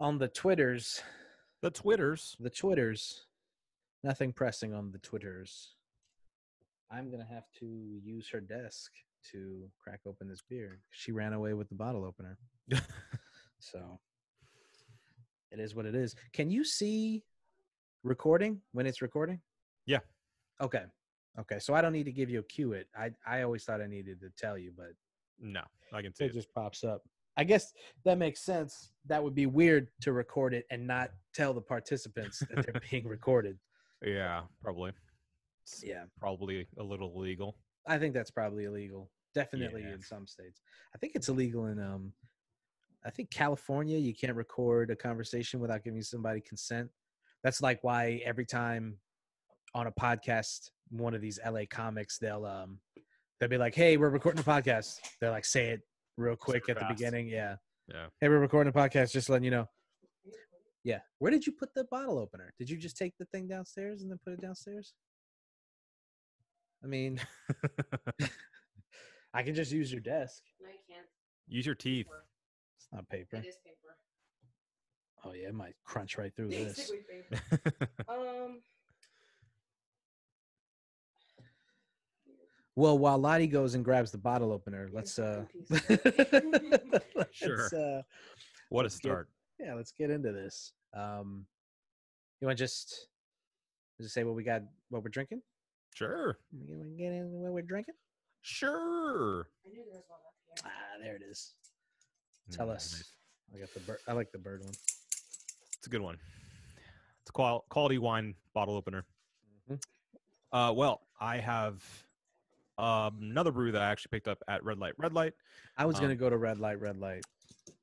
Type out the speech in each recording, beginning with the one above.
on the Twitters, The Twitters. the Twitters, nothing pressing on the Twitters. I'm gonna have to use her desk to crack open this beer. She ran away with the bottle opener, so it is what it is. Can you see recording when it's recording? Yeah. Okay. Okay. So I don't need to give you a cue. It. I I always thought I needed to tell you, but No, I can see it it. just pops up. I guess that makes sense. That would be weird to record it and not tell the participants that they're being recorded. Yeah, probably. It's Yeah, probably a little illegal. I think that's probably illegal. Definitely Yeah. in some states. I think it's illegal in um I think California you can't record a conversation without giving somebody consent. That's like why every time on a podcast one of these LA comics they'll um they'll be like, "Hey, we're recording a podcast." They're like, "Say it real quick Super at the beginning." Yeah. Yeah. Hey, we're recording a podcast. Just letting you know. Yeah. Where did you put the bottle opener? Did you just take the thing downstairs and then put it downstairs? I mean, I can just use your desk. No, you can't. Use your teeth. It's not paper. It is paper. Oh yeah, it might crunch right through this. Paper. Um. Well, while Lottie goes and grabs the bottle opener, let's uh, fucking let's, Sure. uh what a Let's get- start. yeah, let's get into this. Um, you want to just just say what we got, what we're drinking? Sure. You want to get into what we're drinking? Sure. There was one up here. Ah, there it is. Tell Mm, us. nice. I got the bird. I like the bird one. It's a good one. It's a qual- quality wine bottle opener. Mhm. Uh, well, I have um, another brew that I actually picked up at Red Light. Red Light. I was Um, gonna go to red light, red light.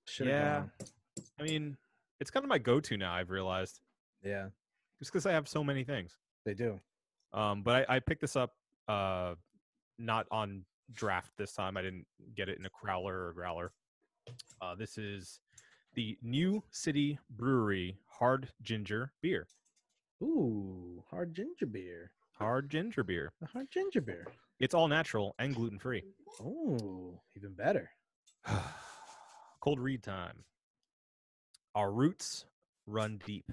Should've Yeah. gone. I mean, it's kind of my go-to now. I've realized yeah, just because I have so many things. they do. Um, but I, I picked this up uh, not on draft this time. I didn't get it in a crowler or growler. Uh, this is the New City Brewery Hard Ginger Beer. Ooh, hard ginger beer. Hard ginger beer. A hard ginger beer. It's all natural and gluten free. Ooh, even better. Cold read time. Our roots run deep.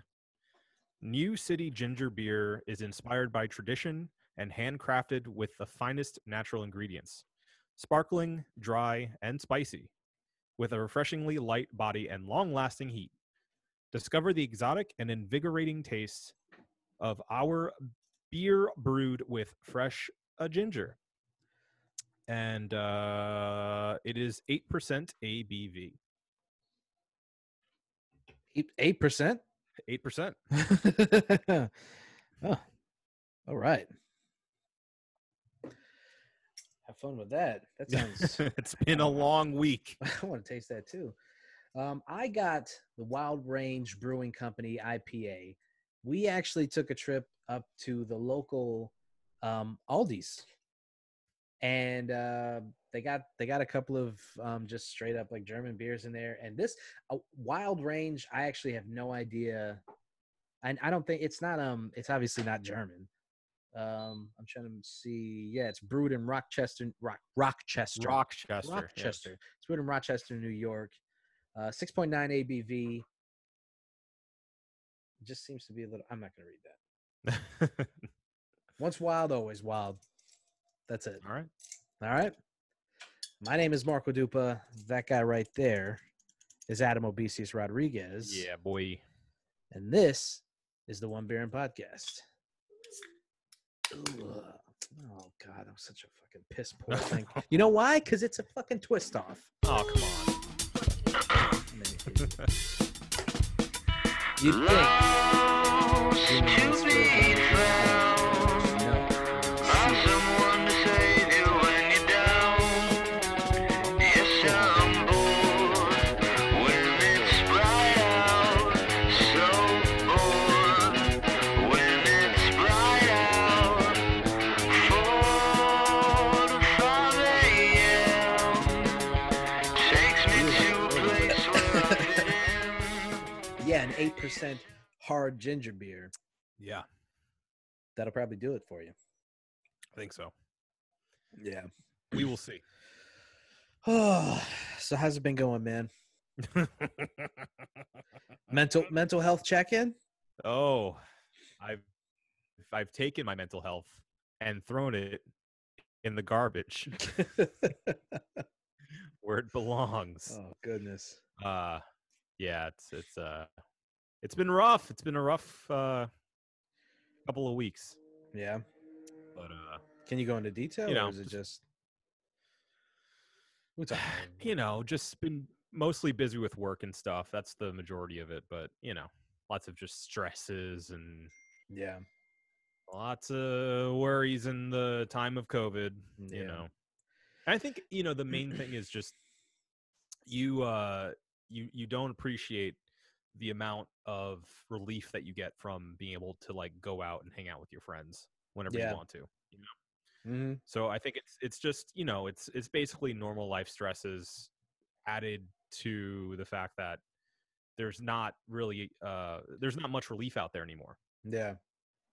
New City Ginger Beer is inspired by tradition and handcrafted with the finest natural ingredients. Sparkling, dry, and spicy, with a refreshingly light body and long lasting heat. Discover the exotic and invigorating taste of our beer brewed with fresh uh, ginger. And uh, it is 8% ABV. Eight percent. 8%. oh, all right. Have fun with that. That sounds. it's been a long week. I want to taste that too. Um, I got the Wild Range Brewing Company IPA. We actually took a trip up to the local um, Aldi's, and uh, they got they got a couple of um, just straight up like German beers in there. And this uh, Wild Range, I actually have no idea. And I don't think it's not um it's obviously not German. Um, I'm trying to see. Yeah, it's brewed in Rochester, Rock, Rochester, Rochester. yes. Rochester. It's brewed in Rochester, New York. Uh, 6.9 ABV. It just seems to be a little. I'm not going to read that. Once wild, always wild. That's it. All right. All right. My name is Marco Dupa. That guy right there is Adam Obesius Rodriguez. Yeah, boy. And this is the One Beer and Podcast. Ugh. Uh, oh God, I'm such a fucking piss poor thing. You know why? Because it's a fucking twist off. Oh, come on. You'd think. you know, percent hard ginger beer. Yeah, That'll probably do it for you. I think so. Yeah. We will see. Oh, so how's it been going, man? mental mental health check-in. Oh, I've I've taken my mental health and thrown it in the garbage where it belongs. oh goodness. Uh yeah, it's it's uh it's been rough. It's been a rough uh couple of weeks. Yeah. But uh Can you go into detail, You know, or is it just? What's up? you know, just been mostly busy with work and stuff. That's the majority of it, but you know, lots of just stresses and Yeah. lots of worries in the time of COVID, Yeah. you know. I think, you know, the main thing is just you uh you you don't appreciate the amount of relief that you get from being able to like go out and hang out with your friends whenever Yeah. you want to. You know? hmm So I think it's it's just you know it's it's basically normal life stresses added to the fact that there's not really uh there's not much relief out there anymore Yeah.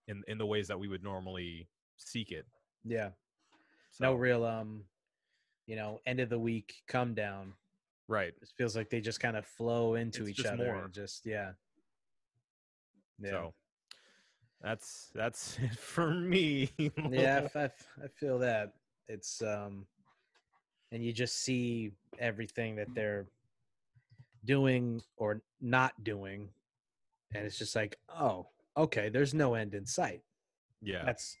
in in the ways that we would normally seek it. Yeah. So, No real um, you know, end of the week come down. Right. It feels like they just kind of flow into It's each other. more. And just yeah. Yeah. So that's that's it for me. yeah, I, I feel that it's um, and you just see everything that they're doing or not doing, and it's just like, oh, okay, there's no end in sight. yeah. That's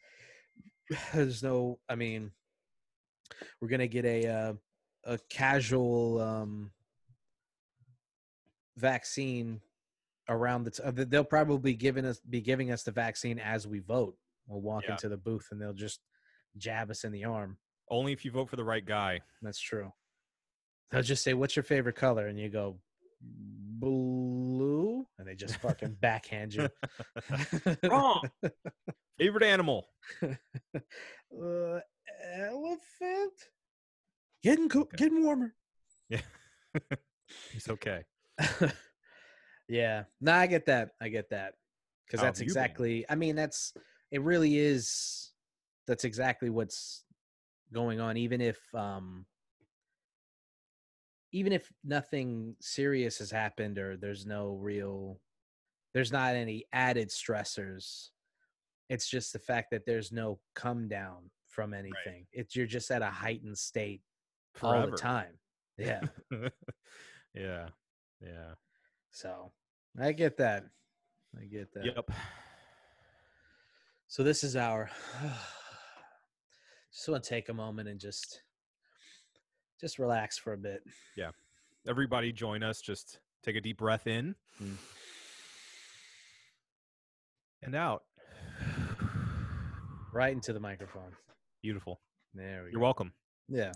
there's no. I mean, we're gonna get a uh, a casual um, vaccine around the. T- uh, they'll probably giving us be giving us the vaccine as we vote. We'll walk Yeah. into the booth and they'll just jab us in the arm. Only if you vote for the right guy. That's true. They'll just say, "What's your favorite color?" and you go, "Blue," and they just fucking backhand you. Wrong. Favorite animal. uh, elephant. Getting co- Okay. getting warmer. Yeah. it's okay. yeah. No, I get that. I get that. Because that's you been? exactly. I mean, that's it. Really is. That's exactly what's going on. Even if, um, even if nothing serious has happened or there's no real, there's not any added stressors. It's just the fact that there's no come down from anything. It's you're just at a heightened state all Forever. the time. Yeah. yeah. Yeah. So I get that. I get that. Yep. So this is our. just want to take a moment and just, just relax for a bit. Yeah. Everybody join us. Just take a deep breath in Mm. and out. Right into the microphone. Beautiful. There we go. You're go. welcome. Yeah.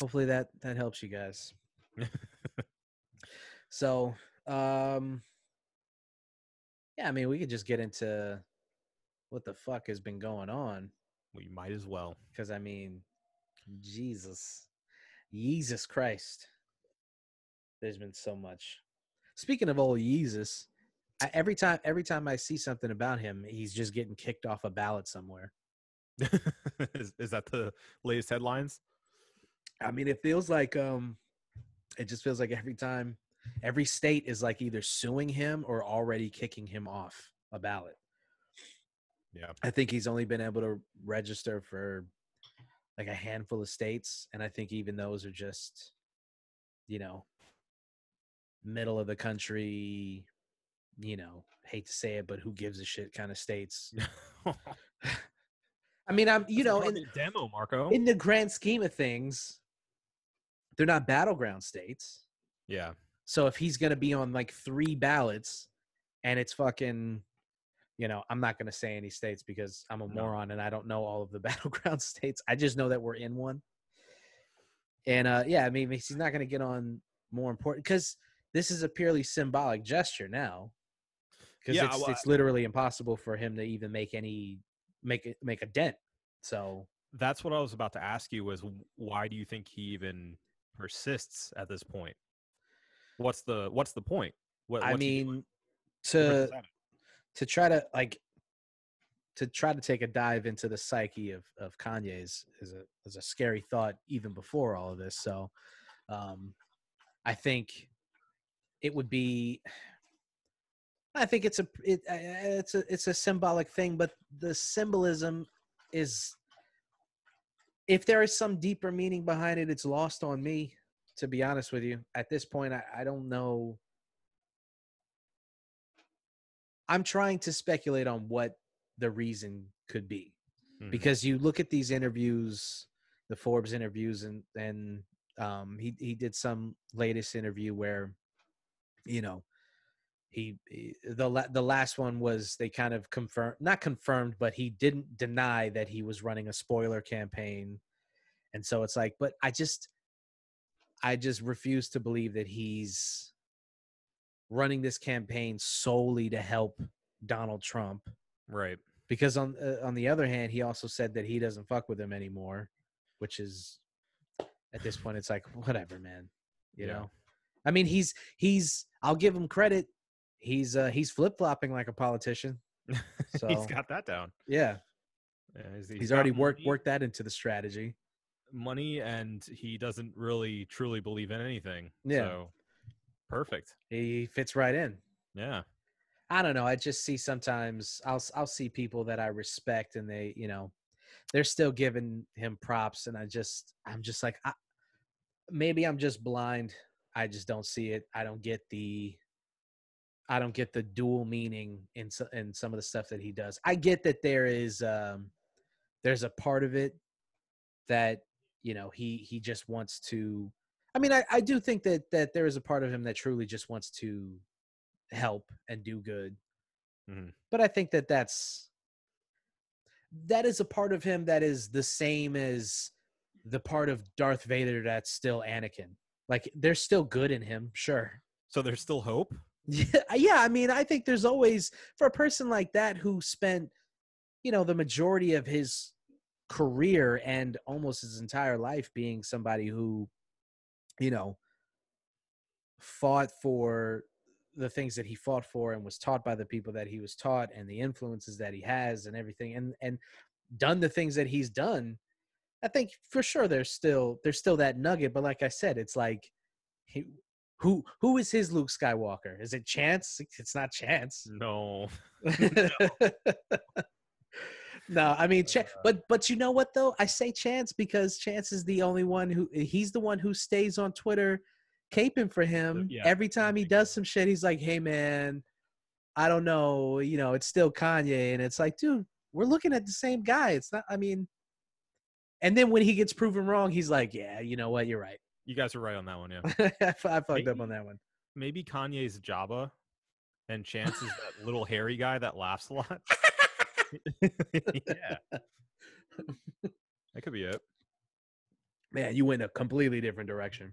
Hopefully that that helps you guys. so, um, yeah, I mean, we could just get into what the fuck has been going on. We might as well. because I mean, Jesus, Jesus Christ, there's been so much. Speaking of old Jesus, I, every time every time I see something about him, he's just getting kicked off a ballot somewhere. is, is that the latest headlines? I mean, it feels like um, it just feels like every time, every state is like either suing him or already kicking him off a ballot. Yeah. I think he's only been able to register for like a handful of states, and I think even those are just, you know, middle of the country. You know, hate to say it, but who gives a shit kind of states. I mean, I'm you That's know, in, target demo, Marco. in the grand scheme of things, they're not battleground states. yeah. So if he's gonna be on like three ballots, and it's fucking, you know, I'm not gonna say any states because I'm a No. moron and I don't know all of the battleground states. I just know that we're in one. And uh yeah, I mean, he's not gonna get on more important because this is a purely symbolic gesture now. Because Yeah, it's well, it's literally impossible for him to even make any make make a dent. So That's what I was about to ask you was why do you think he even persists at this point? What's the what's the point? What, I mean, to difference does that make? to try to like to try to take a dive into the psyche of of Kanye's is a is a scary thought even before all of this. So, um, I think it would be I think it's a it, it's a it's a symbolic thing, but the symbolism is if there is some deeper meaning behind it, it's lost on me. To be honest with you, at this point, I, I don't know. I'm trying to speculate on what the reason could be Mhm. because you look at these interviews, the Forbes interviews, and and um, he he did some latest interview where, you know, he, he the la- the last one was they kind of confirmed not confirmed, but he didn't deny that he was running a spoiler campaign, and so it's like, but I just I just refuse to believe that he's running this campaign solely to help Donald Trump right. because on uh, on the other hand, he also said that he doesn't fuck with him anymore, which is at this point it's like whatever, man. You Yeah. know, I mean he's he's I'll give him credit. He's uh he's flip flopping like a politician. So he's got that down. yeah, Yeah, he's, he's, got already worked money- worked that into the strategy. money, and he doesn't really truly believe in anything. Yeah. So, perfect. He fits right in. Yeah. I don't know. I just see sometimes I'll I'll see people that I respect and they, you know, they're still giving him props and I just I'm just like I, maybe I'm just blind. I just don't see it. I don't get the I don't get the dual meaning in so- in some of the stuff that he does. I get that there is um there's a part of it that you know he he just wants to I mean I I do think that that there is a part of him that truly just wants to help and do good. Mhm. But I think that that's that is a part of him that is the same as the part of Darth Vader that's still Anakin. Like there's still good in him, sure. So there's still hope. Yeah, yeah. I mean, I think there's always for a person like that who spent, you know, the majority of his career and almost his entire life being somebody who, you know, fought for the things that he fought for and was taught by the people that he was taught and the influences that he has and everything and and done the things that he's done i think for sure there's still there's still that nugget but like i said it's like he, who who is his luke skywalker? Is it chance? It's not chance. No. no. I mean Ch- uh. but but you know what though? I say chance because chance is the only one who he's the one who stays on twitter caping for him. yeah, every time he does some shit he's like hey man i don't know you know it's still kanye. And it's like dude we're looking at the same guy. It's not i mean and then when he gets proven wrong he's like yeah you know what? You're right You guys are right on that one. Yeah. I, fucked up on that one Maybe Kanye's Jabba, and Chance is that little hairy guy that laughs a lot. yeah. That could be it. man you went a completely different direction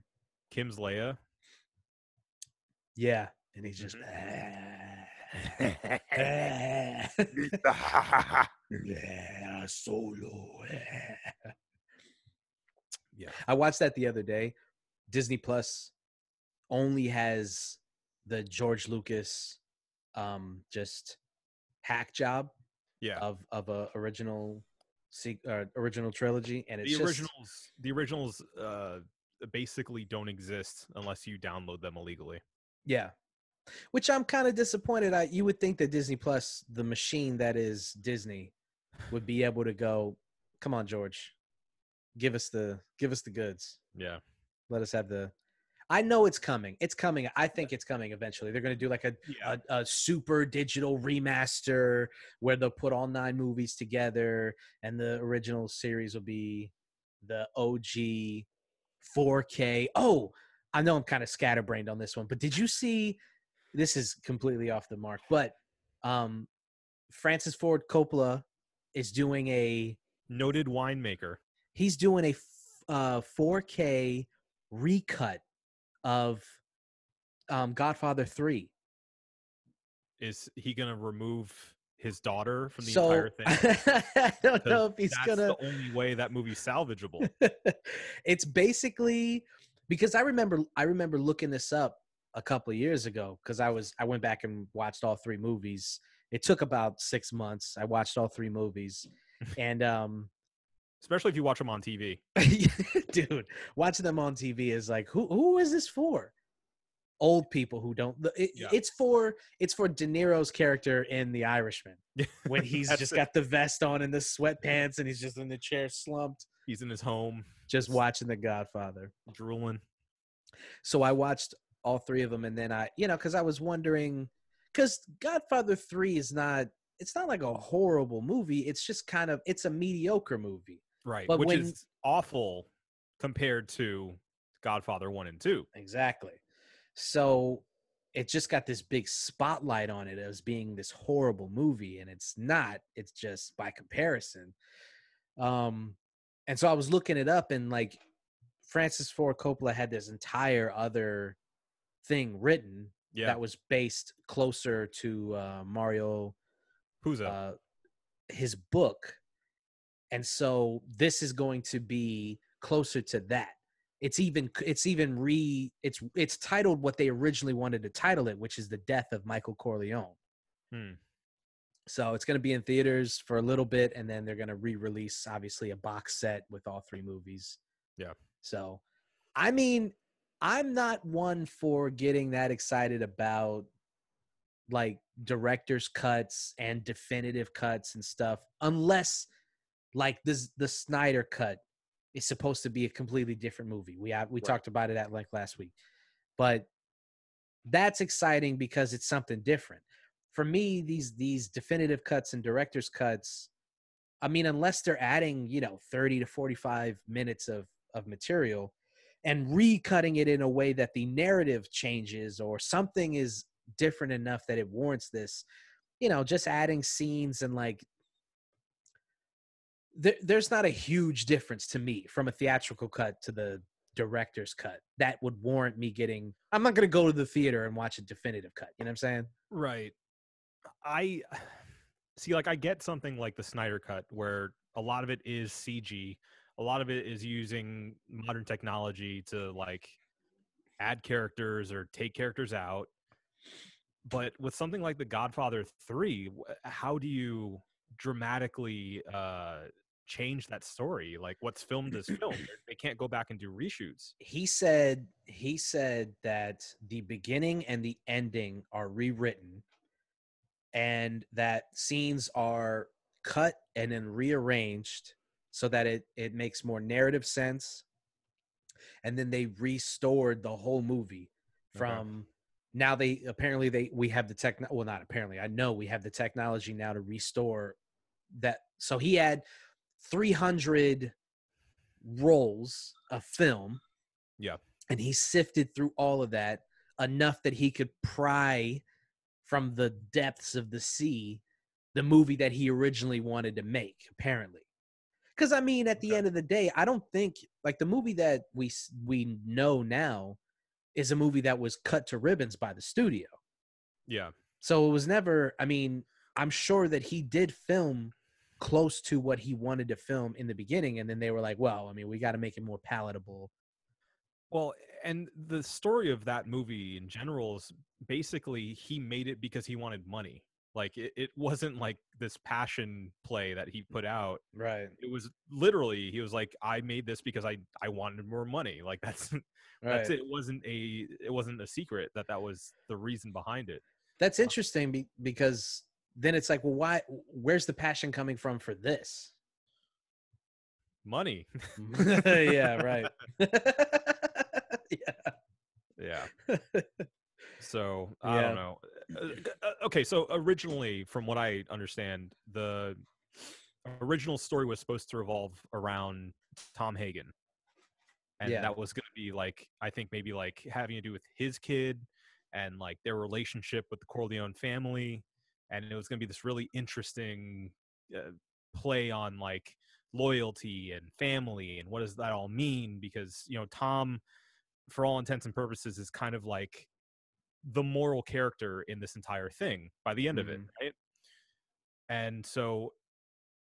Kim's Leia. yeah and he's just mm-hmm. Yeah, solo. Yeah. I watched that the other day. Disney Plus only has the George Lucas um just hack job Yeah. of of a original se- uh, original trilogy and it's the just, originals the originals uh basically don't exist unless you download them illegally. yeah which i'm kind of disappointed i you would think that disney plus the machine that is disney would be able to go come on george give us the give us the goods Yeah. let us have the i know it's coming it's coming i think it's coming eventually they're going to do like a, Yeah. a, a super digital remaster where they'll put all nine movies together and the original series will be the og 4k oh i know i'm kind of scatterbrained on this one but did you see this is completely off the mark but um francis ford coppola is doing a Noted winemaker. He's doing a f- uh, 4K recut of um, Godfather 3. Is he gonna remove his daughter from the so entire thing? I don't know if he's That's gonna. the only way that movie's salvageable. it's basically because I remember I remember looking this up a couple of years ago because I was I went back and watched all three movies. It took about six months. I watched all three movies, and um, Especially if you watch them on TV. dude, watching them on TV is like, who who is this for? old people who don't. It, Yeah. It's for it's for De Niro's character in The Irishman when he's just it. got the vest on and the sweatpants and he's just in the chair slumped, He's in his home, just watching The Godfather. drooling. So I watched all three of them, and then I, you know, because I was wondering, because Godfather Three is not. It's not like a horrible movie. It's just kind of it's a mediocre movie. Right. But which when- is awful compared to Godfather 1 and 2. Exactly. So it just got this big spotlight on it as being this horrible movie, and it's not. It's just by comparison. Um, and so I was looking it up, and like Francis Ford Coppola had this entire other thing written Yeah. that was based closer to uh, Mario Puzo's uh, his book, and so this is going to be closer to that. It's even it's even re it's it's titled what they originally wanted to title it, which is the death of Michael Corleone. Hmm. So it's going to be in theaters for a little bit, and then they're going to re-release obviously a box set with all three movies. Yeah. So, I mean, I'm not one for getting that excited about like director's cuts and definitive cuts and stuff unless like this the Snyder cut is supposed to be a completely different movie. We have we Right. talked about it at like last week. But that's exciting because it's something different. For me, these these definitive cuts and director's cuts, I mean, unless they're adding, you know, 30 to 45 minutes of of material and recutting it in a way that the narrative changes or something is different enough that it warrants this, you know, just adding scenes and like there, there's not a huge difference to me from a theatrical cut to the director's cut that would warrant me getting i'm not going to go to the theater and watch a definitive cut you know what i'm saying Right. I see, like, I get something like the Snyder Cut, where a lot of it is CG, a lot of it is using modern technology to, like, add characters or take characters out. But with something like The Godfather 3, how do you dramatically uh, change that story? Like, what's filmed is filmed. They can't go back and do reshoots. he said he said that the beginning and the ending are rewritten and that scenes are cut and then rearranged so that it it makes more narrative sense and then they restored the whole movie Okay. from now they apparently they we have the tech well not apparently i know we have the technology now to restore that so he had 300 rolls of film Yeah. and he sifted through all of that enough that he could pry from the depths of the sea the movie that he originally wanted to make apparently because i mean at the end of the day i don't think like the movie that we we know now is a movie that was cut to ribbons by the studio Yeah. so it was never i mean i'm sure that he did film close to what he wanted to film in the beginning and then they were like well i mean we got to make it more palatable Well, and the story of that movie in general is basically he made it because he wanted money. Like it, it wasn't like this passion play that he put mm-hmm. out. right It was literally he was like, I made this because I I wanted more money. Like that's that's it. It wasn't a it wasn't a secret that that was the reason behind it. That's uh interesting be- because then it's like, well, why? Where's the passion coming from for this? Money. yeah, right. yeah. Yeah. So I Yeah. don't know. Uh, uh, Okay, so originally, from what I understand, the original story was supposed to revolve around Tom Hagen, and Yeah. that was going to be like I think maybe like having to do with his kid and like their relationship with the Corleone family, and it was going to be this really interesting uh, play on like loyalty and family and what does that all mean? Because you know Tom for all intents and purposes is kind of like the moral character in this entire thing by the end of it Mhm. right? And so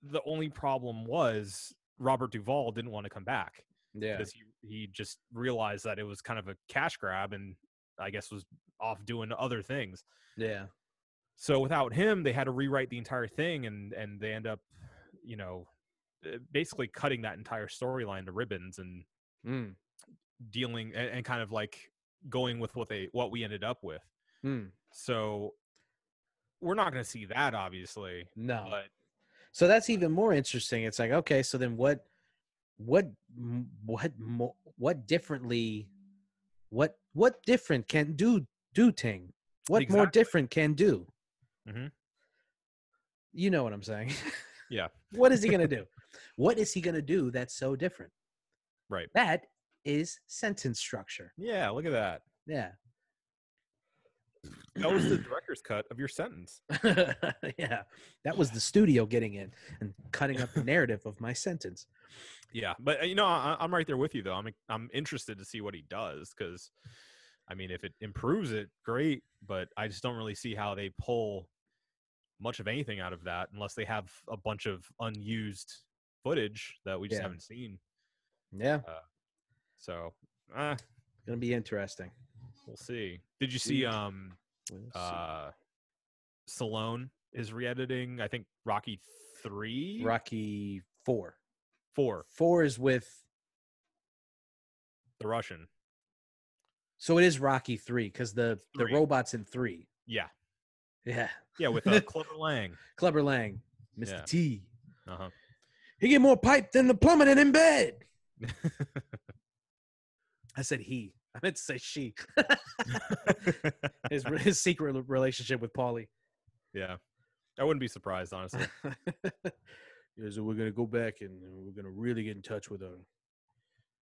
the only problem was robert duvall didn't want to come back yeah, because he, he just realized that it was kind of a cash grab and i guess was off doing other things. Yeah, so without him they had to rewrite the entire thing and and they end up you know uh, basically cutting that entire storyline to ribbons and mm. dealing and, and kind of like going with what they what we ended up with. Hmm. So we're not going to see that obviously, No. but So that's even more interesting. It's like, okay, so then what, what, what, what differently, what, what different can do do Ting? What more different can do? Mhm. You know what I'm saying? Yeah. what is he gonna do? What is he gonna do that's so different? right. That is sentence structure. Yeah, look at that. Yeah. That was the director's cut of your sentence. yeah. That was the studio getting in and cutting up the narrative of my sentence. Yeah, but uh, you know, I, I'm right there with you though. I'm I'm interested to see what he does because, I mean, if it improves it, great. But I just don't really see how they pull much of anything out of that unless they have a bunch of unused footage that we just Yeah. haven't seen. Yeah. So, uh, Gonna be interesting. we'll see. Did you see um We'll see. uh Stallone is re-editing? I think Rocky three, Rocky four. four, Four is with the Russian. so it is Rocky three because the the robots in three. Yeah, Yeah. yeah, with uh, Clubber Lang. Clubber Lang, Mr. Yeah. T. Uh huh. He get more pipe than the plummeting in bed. I said he. I meant to say she. his his secret relationship with Paulie. Yeah, I wouldn't be surprised, honestly. yeah, so we're gonna go back and we're gonna really get in touch with her.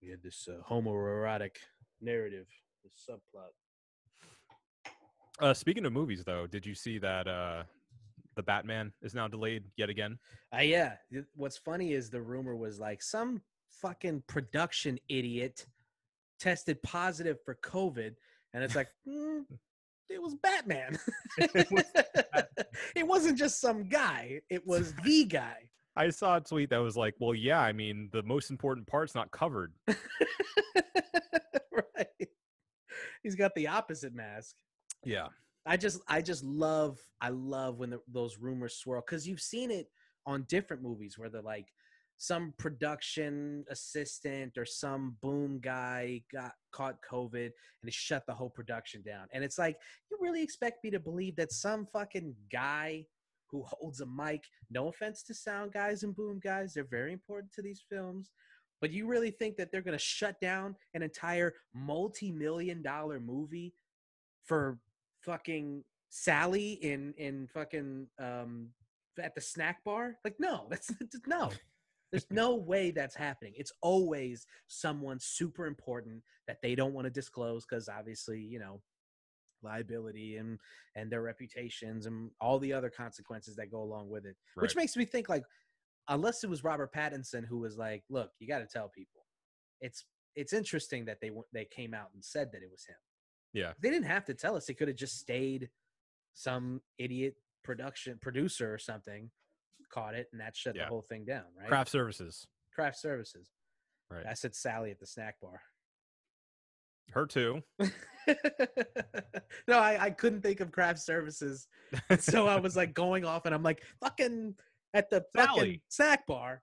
We had this uh, homoerotic narrative, this subplot. Uh, speaking of movies, though, did you see that uh, the Batman is now delayed yet again? Uh, yeah. What's funny is the rumor was like some fucking production idiot tested positive for COVID, and it's like, mm, it was Batman. It was it wasn't just some guy; it was the guy. I saw a tweet that was like, "Well, yeah, I mean, the most important part's not covered." right. He's got the opposite mask. Yeah, I just I just love I love when the, those rumors swirl because you've seen it on different movies where they're like some production assistant or some boom guy got caught COVID and it shut the whole production down. And it's like, you really expect me to believe that some fucking guy who holds a mic, no offense to sound guys and boom guys, they're very important to these films. But you really think that they're gonna shut down an entire multi-million dollar movie for fucking Sally in in fucking um at the snack bar? Like no, that's no. There's no way that's happening. It's always someone super important that they don't want to disclose because obviously, you know, liability and and their reputations and all the other consequences that go along with it. Which makes me think like unless it was Robert Pattinson who was like, "Look, you got to tell people." It's it's interesting that they they came out and said that it was him. Yeah, They didn't have to tell us. They could have just stayed some idiot production producer or something caught it and that shut Yeah. the whole thing down, right? craft services. Craft services. Right. I said Sally at the snack bar. Her too. no, I, I couldn't think of craft services. So I was like going off and I'm like, fucking at the fucking Sally. snack bar.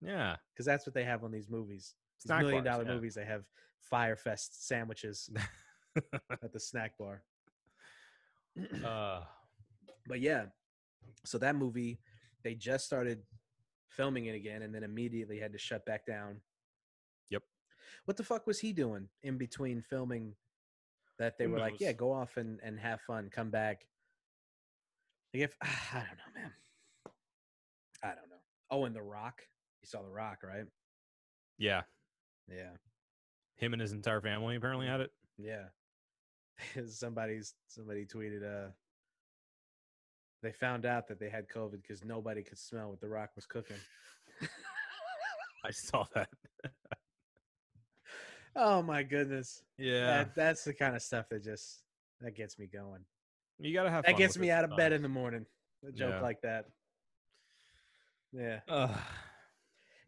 yeah, Because that's what they have on these movies. These Snack million bars, dollar yeah. movies, they have Fyre Fest sandwiches at the snack bar. uh, but yeah so that movie they just started filming it again and then immediately had to shut back down Yep. what the fuck was he doing in between filming that they Who were like yeah go off and, and have fun come back like if i don't know man i don't know oh and the rock you saw the rock right yeah. yeah Him and his entire family apparently had it. Yeah. Somebody's somebody tweeted uh they found out that they had COVID because nobody could smell what the rock was cooking. I saw that. oh my goodness. Yeah, That, that's the kind of stuff that just that gets me going. you gotta have. That gets me out of bed in the morning. A joke Yeah. like that. Yeah. Ugh.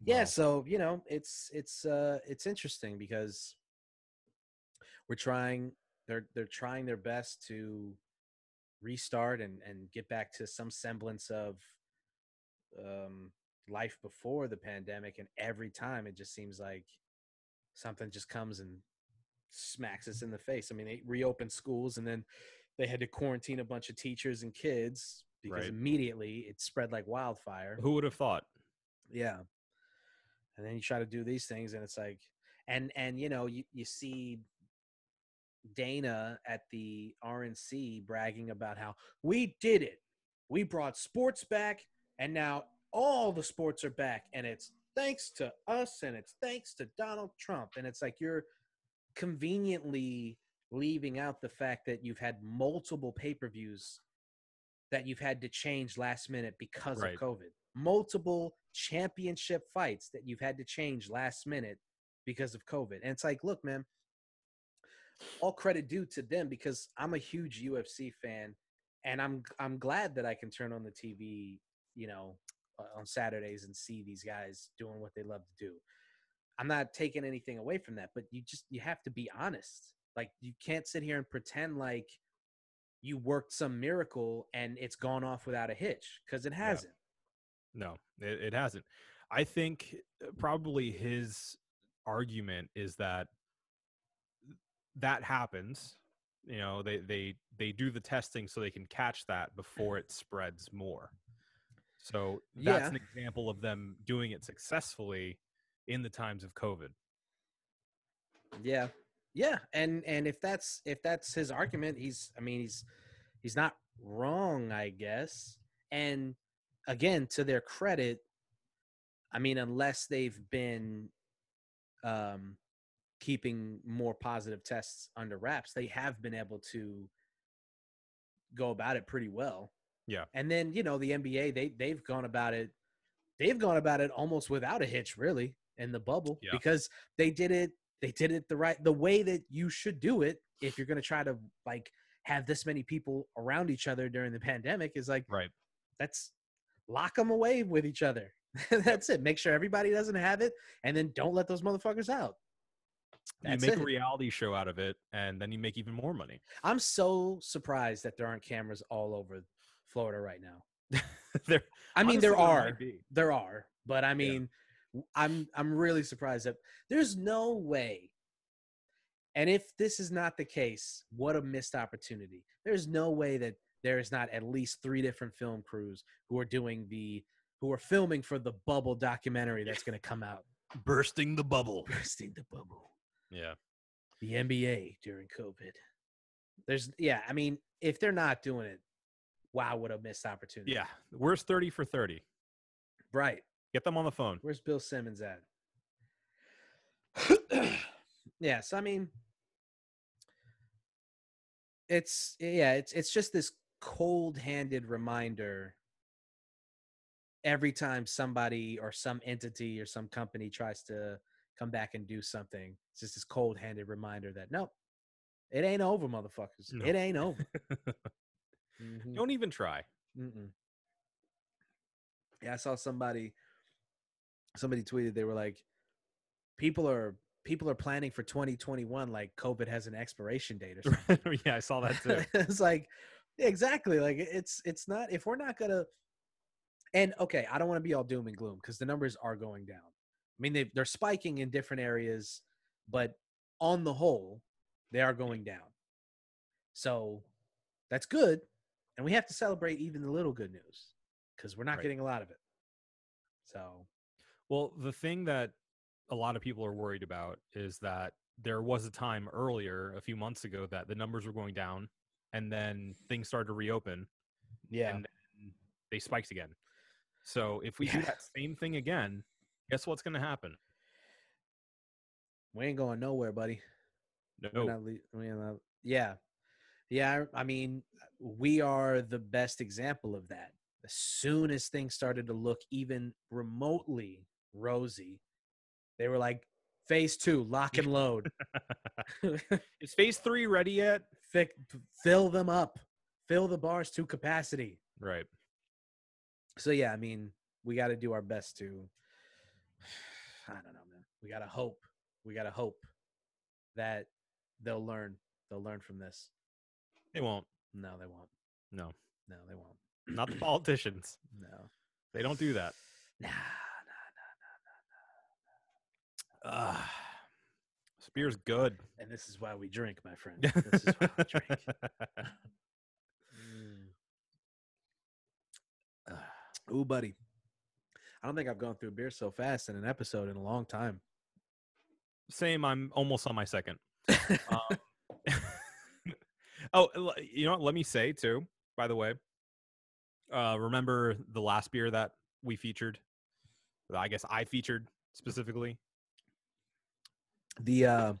yeah Well, so you know it's it's uh it's interesting because we're trying they're they're trying their best to restart and and get back to some semblance of um life before the pandemic and every time it just seems like something just comes and smacks us in the face. I mean, they reopened schools and then they had to quarantine a bunch of teachers and kids because Right. immediately it spread like wildfire. Who would have thought? Yeah. And then you try to do these things and it's like and and you know, you, you see Dana at the RNC bragging about how we did it. We brought sports back and now all the sports are back and it's thanks to us and it's thanks to Donald Trump and it's like you're conveniently leaving out the fact that you've had multiple pay-per-views that you've had to change last minute because Right. of COVID. Multiple championship fights that you've had to change last minute because of COVID. And it's like, look, man, all credit due to them because I'm a huge UFC fan and I'm I'm glad that I can turn on the TV, you know, uh, on Saturdays and see these guys doing what they love to do. I'm not taking anything away from that, but you just you have to be honest. Like you can't sit here and pretend like you worked some miracle and it's gone off without a hitch because it hasn't. No, it, it hasn't. I think uh, probably his argument is that that happens. You know, they they they do the testing so they can catch that before it spreads more. So that's Yeah. an example of them doing it successfully in the times of COVID. Yeah. Yeah, and and if that's if that's his argument, he's I mean he's he's not wrong, I guess. And again, to their credit, I mean unless they've been um keeping more positive tests under wraps, they have been able to go about it pretty well. Yeah. And then, you know, the NBA they they've gone about it they've gone about it almost without a hitch really in the bubble Yeah. because they did it they did it the right the way that you should do it if you're going to try to like have this many people around each other during the pandemic is like Right. that's lock them away with each other that's it make sure everybody doesn't have it and then don't let those motherfuckers out That's you make it. a reality show out of it and then you make even more money. i'm so surprised that there aren't cameras all over florida right now. There, i mean there are there are but i mean w- i'm i'm really surprised that there's no way and if this is not the case what a missed opportunity. There's no way that there is not at least three different film crews who are doing the who are filming for the bubble documentary that's going to come out. Bursting the bubble. bursting the bubble Yeah. the nba during covid there's yeah i mean if they're not doing it wow what a missed opportunity Yeah. Where's 30 for 30? right Get them on the phone. Where's Bill Simmons at? yeah, so I mean, it's yeah, it's it's just this cold-handed reminder every time somebody or some entity or some company tries to come back and do something. It's just this cold-handed reminder that no, it ain't over, motherfuckers. No. It ain't over. Mhm. Don't even try. Mm-mm. Yeah, I saw somebody. Somebody tweeted they were like, "People are people are planning for 2021 like COVID has an expiration date or something." yeah, I saw that too. it's like exactly like it's it's not if we're not gonna. And okay, I don't want to be all doom and gloom because the numbers are going down. I mean, they they're spiking in different areas, but on the whole, they are going down. So that's good, and we have to celebrate even the little good news because we're not Right. getting a lot of it. So Well, the thing that a lot of people are worried about is that there was a time earlier, a few months ago, that the numbers were going down, and then things started to reopen, yeah, and then they spiked again. So if we Yeah. do that same thing again, guess what's going to happen? we ain't going nowhere, buddy. No, not le- we ain't not- yeah, yeah. I mean, we are the best example of that. As soon as things started to look even remotely rosy, they were like, "Phase two, lock and load, is phase three ready yet? Fi- fill them up, fill the bars to capacity." Right. So yeah, I mean, we got to do our best to. I don't know, man. We got to hope. We got to hope that they'll learn. They'll learn from this. They won't. No, they won't. No, No, they won't. not the politicians. No. They don't do that. Nah, nah, nah, nah, nah, Uh, This beer's good. And this is why we drink, my friend. This is why we drink. Mm. Ooh, buddy. I don't think I've gone through beer so fast in an episode in a long time. Same. I'm almost on my second. Um, oh, you know what? Let me say too. By the way, uh, remember the last beer that we featured? I guess I featured specifically. the uh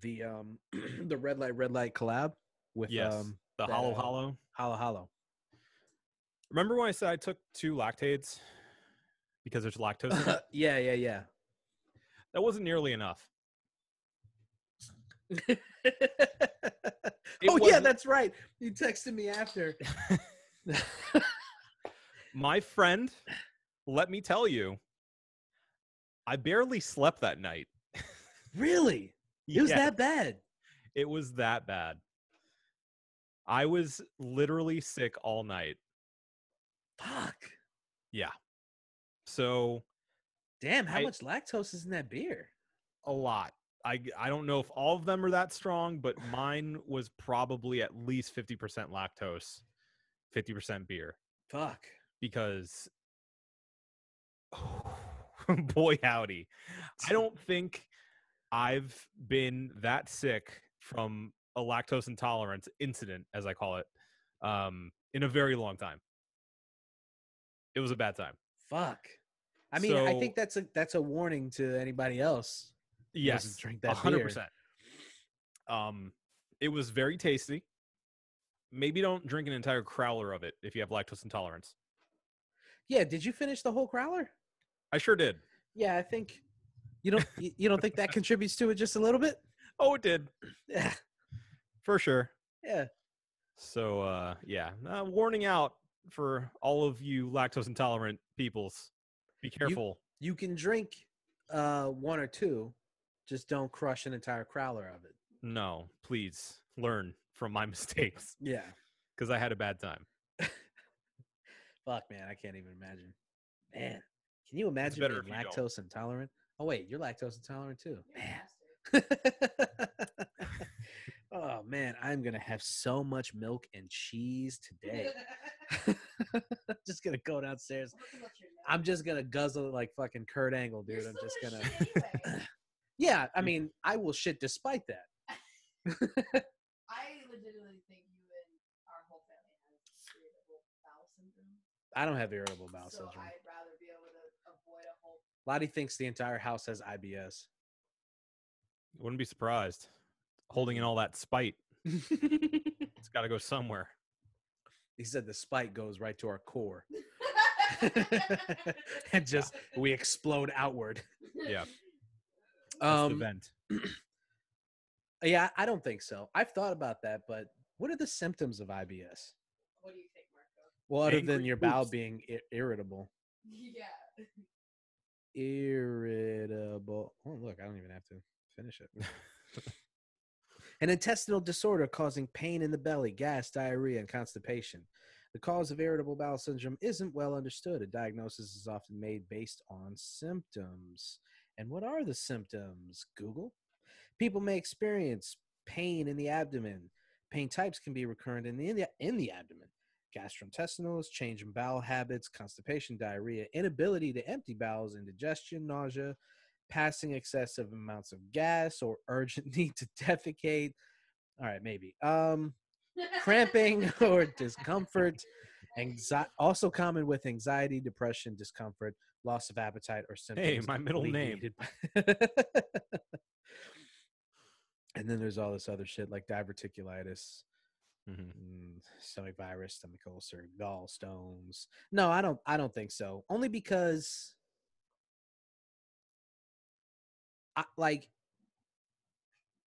the um the red light red light collab with Yes, um the that, Hollow Hollow. hollow hollow Remember when I said I took two Lactaids because there's lactose? in it? yeah yeah yeah that wasn't nearly enough. oh yeah wasn't- that's right you texted me after My friend, let me tell you, I barely slept that night. really it was that bad It was that bad. I was literally sick all night. fuck Yeah. So damn how I- much lactose is in that beer a lot. I I don't know if all of them are that strong, but mine was probably at least 50% lactose, 50% beer fuck because boy howdy. I don't think I've been that sick from a lactose intolerance incident as I call it um in a very long time. It was a bad time. fuck i mean i think that's a that's a warning to anybody else Yes, drink that hundred beer. percent. Um, it was very tasty. Maybe don't drink an entire crowler of it if you have lactose intolerance. yeah did you finish the whole crowler I sure did. yeah i think you don't you, you don't think that contributes to it just a little bit Oh, it did yeah for sure. yeah So, uh, yeah, uh, warning out for all of you lactose intolerant peoples. Be careful. you can drink uh one or two just don't crush an entire crowler of it no, please learn from my mistakes yeah because I had a bad time. fuck man i can't even imagine man can you imagine better being if you don't. lactose intolerant oh wait you're lactose intolerant too man bastard. Oh man i'm gonna have so much milk and cheese today just gonna go downstairs Look at what you're doing. i'm just gonna guzzle it like fucking kurt angle dude You're i'm just gonna gonna anyway. yeah i mean i will shit despite that I legitimately think you and our whole family have irritable bowel syndrome. i don't have irritable bowel so syndrome I'd rather be able to avoid a whole. lottie thinks the entire house has ibs Wouldn't be surprised. Holding in all that spite. it's got to go somewhere. He said the spite goes right to our core and just we explode outward Yeah. That's the um vent. yeah i don't think so i've thought about that but what are the symptoms of ibs what do you think, Marco? well other Angry than your bowel poops. being I- irritable Yeah. irritable oh look i don't even have to finish it an intestinal disorder causing pain in the belly gas diarrhea and constipation. The cause of irritable bowel syndrome isn't well understood. A diagnosis is often made based on symptoms. And what are the symptoms google? People may experience pain in the abdomen. Pain types can be recurrent in the in the, in the abdomen. Gastrointestinals, change in bowel habits, constipation, diarrhea, inability to empty bowels, indigestion, nausea, passing excessive amounts of gas, or urgent need to defecate. All right, maybe. Um, cramping or discomfort. Anxi- also common with anxiety, depression, discomfort, loss of appetite, or symptoms. Hey, my middle name. and then there's all this other shit like diverticulitis, Mhm. mm, stomach virus, stomach ulcer, gallstones. No, I don't. I don't think so. Only because, I, like,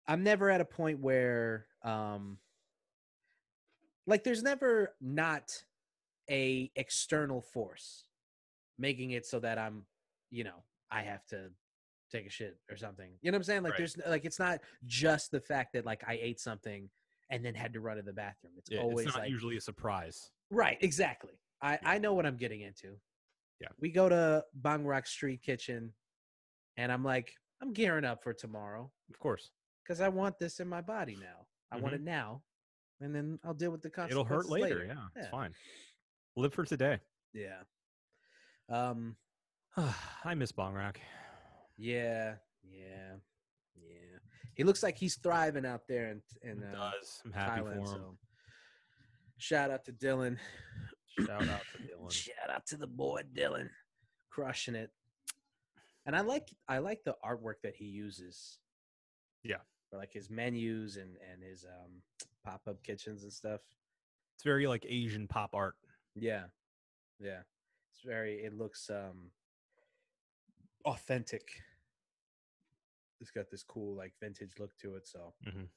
I'm never at a point where, um, like, there's never not a external force making it so that I'm, you know, I have to take a shit or something. You know what I'm saying? Like, Right. there's like, it's not just the fact that like I ate something and then had to run to the bathroom. It's Yeah, always it's not like usually a surprise. right, exactly. I Yeah. I know what I'm getting into. Yeah. we go to Bang Rock Street Kitchen, and I'm like, I'm gearing up for tomorrow Of course, because I want this in my body now. I want it now, and then I'll deal with the Mm-hmm. it'll consequences hurt later. Yeah, it's Yeah. fine. Live for today. Yeah. Um. I miss Bongrak. Yeah. Yeah. Yeah. He looks like he's thriving out there in in It uh, does. I'm happy Thailand. for him. So shout out to Dylan. Shout out to Dylan. Shout out to the boy Dylan, crushing it. And I like I like the artwork that he uses. Yeah. For like his menus and and his um pop up kitchens and stuff. It's very like Asian pop art. Yeah, yeah. It's very. It looks um authentic. It's got this cool like vintage look to it. So Mhm.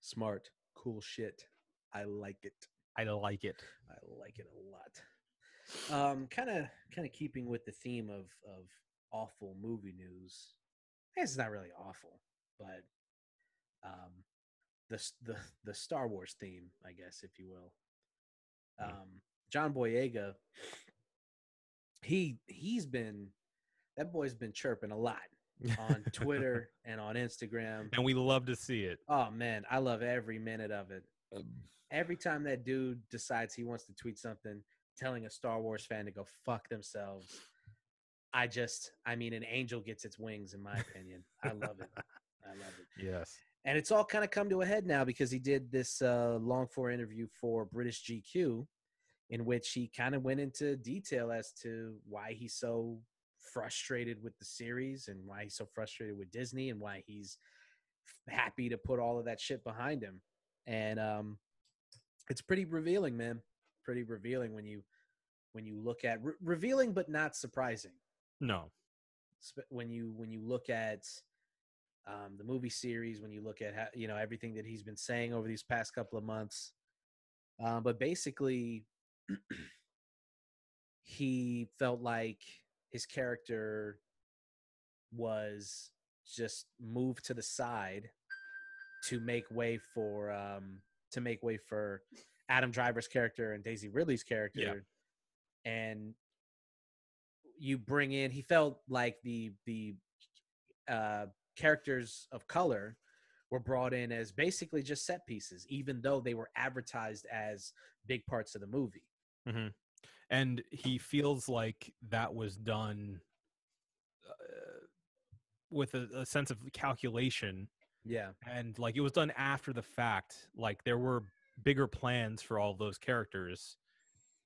smart, cool shit. I like it. I like it. I like it a lot. Um, kind of, kind of keeping with the theme of of awful movie news. I guess it's not really awful, but um, the the the Star Wars theme, I guess, if you will. Mm. Um, John Boyega, he he's been that boy's been chirping a lot on Twitter and on Instagram. and we love to see it. Oh man, I love every minute of it. Every time that dude decides he wants to tweet something telling a Star Wars fan to go fuck themselves, I just, I mean, an angel gets its wings, in my opinion. I love it. I love it. Yes. And it's all kind of come to a head now because he did this uh, long form interview for British GQ, in which he kind of went into detail as to why he's so frustrated with the series and why he's so frustrated with Disney and why he's happy to put all of that shit behind him. And um, it's pretty revealing, man. Pretty revealing when you when you look at re- revealing, but not surprising No. when you when you look at um, the movie series, when you look at how, you know everything that he's been saying over these past couple of months, uh, but basically, he felt like his character was just moved to the side to make way for um, to make way for Adam Driver's character and Daisy Ridley's character, and you bring in. He felt like the the uh, characters of color were brought in as basically just set pieces, even though they were advertised as big parts of the movie. hmm And he feels like that was done uh, with a, a sense of calculation Yeah, and like it was done after the fact like there were bigger plans for all those characters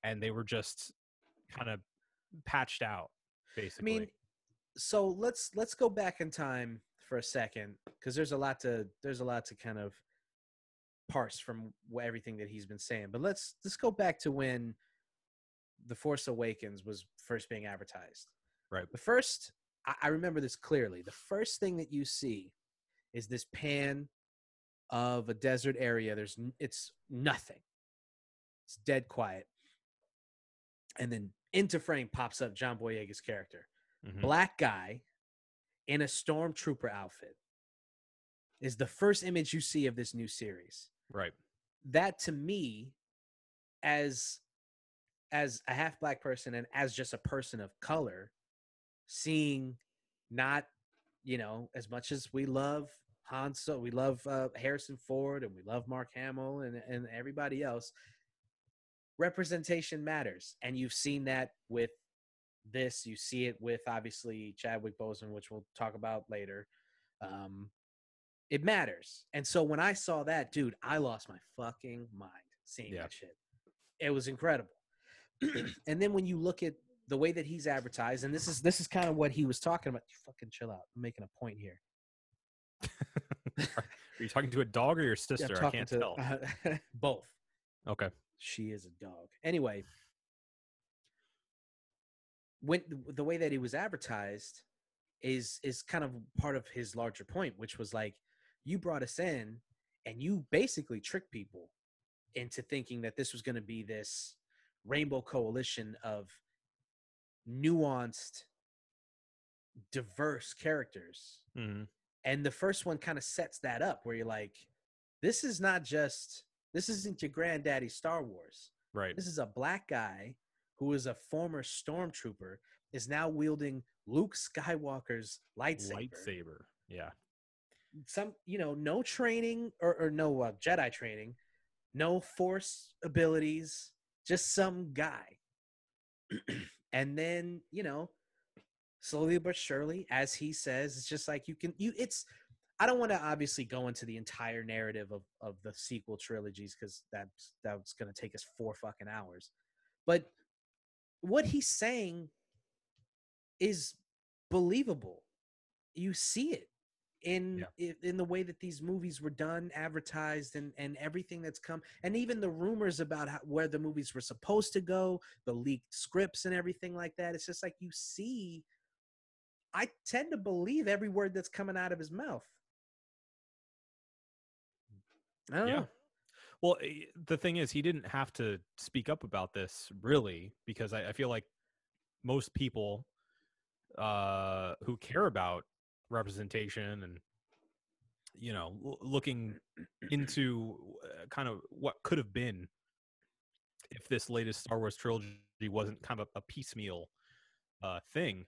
and they were just kind of patched out basically. I mean, so let's let's go back in time for a second because there's a lot to there's a lot to kind of parse from everything that he's been saying. But let's let's go back to when the Force Awakens was first being advertised. Right. The first, I, I remember this clearly. The first thing that you see is this pan of a desert area. There's it's nothing. It's dead quiet. And then into frame pops up John Boyega's character. Mhm. black guy in a stormtrooper outfit is the first image you see of this new series. Right. That to me as as a half black person and as just a person of color seeing not you know as much as we love Han so we love uh, Harrison Ford and we love Mark Hamill and and everybody else representation matters and you've seen that with this you see it with obviously Chadwick Boseman which we'll talk about later. Um it matters. And so when I saw that dude I lost my fucking mind seeing Yeah. that shit. It was incredible. And then when you look at the way that he's advertised and this is this is kind of what he was talking about. You fucking chill out. I'm making a point here. Are you talking to a dog or your Yeah, sister? I can't to- tell. both. Okay she is a dog. Anyway, when the way that he was advertised is is kind of part of his larger point, which was like you brought us in and you basically tricked people into thinking that this was going to be this rainbow coalition of nuanced, diverse characters Mhm. and the first one kind of sets that up where you're like this is not just this isn't your granddaddy star wars right this is a black guy who is a former stormtrooper is now wielding Luke Skywalker's lightsaber. Lightsaber. Yeah. Some, you know, no training or, or no uh, Jedi training, no Force abilities, just some guy. and then, you know, slowly but surely, as he says, it's just like you can, you, it's, I don't want to obviously go into the entire narrative of, of the sequel trilogies because that's that's going to take us four fucking hours. But what he's saying is believable. You see it in i- in the way that these movies were done, advertised, and and everything that's come, and even the rumors about how, where the movies were supposed to go, the leaked scripts and everything like that. It's just like you see. I tend to believe every word that's coming out of his mouth. Yeah. know. Well, eh, the thing is, he didn't have to speak up about this really, because I, I feel like most people uh, who care about representation and you know l- looking into uh, kind of what could have been if this latest Star Wars trilogy wasn't kind of a piecemeal uh, thing,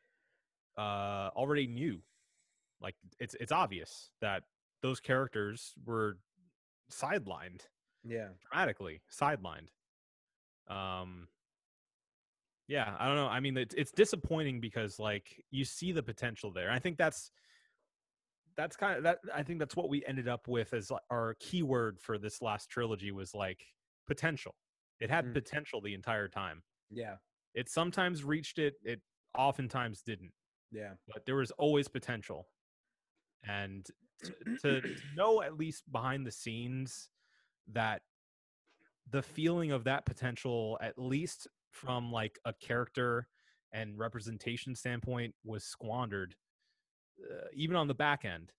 uh, already knew. Like it's it's obvious that those characters were sidelined Yeah. dramatically sidelined. Um, yeah, I don't know. I mean, it's it's disappointing because like you see the potential there. I think that's that's kind of that. I think that's what we ended up with as our keyword for this last trilogy was like potential. It had Mm. potential the entire time. Yeah. It sometimes reached it. It oftentimes didn't Yeah. but there was always potential. And to, to know at least behind the scenes that the feeling of that potential, at least from like a character and representation standpoint, was squandered, uh, even on the back end,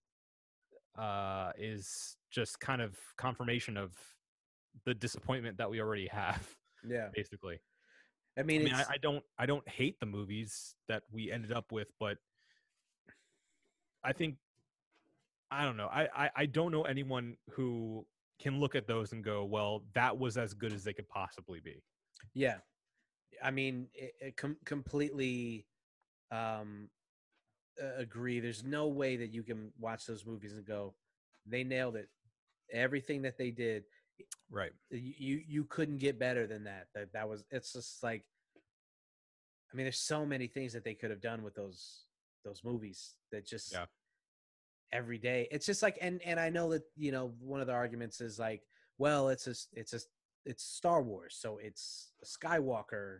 uh, is just kind of confirmation of the disappointment that we already have, Yeah. basically. I mean, I mean, I, I don't, I don't hate the movies that we ended up with, but I think, I don't know. I, I, I don't know anyone who can look at those and go, well, that was as good as they could possibly be. yeah. I mean, it, it com- completely um, uh, agree. There's no way that you can watch those movies and go, they nailed it. Everything that they did, Right. you you, you couldn't get better than that. That that was. It's just like, I mean, there's so many things that they could have done with those those movies that just Yeah. Every day. It's just like, and and I know that you know one of the arguments is like, well, it's a it's a it's Star Wars, so it's a Skywalker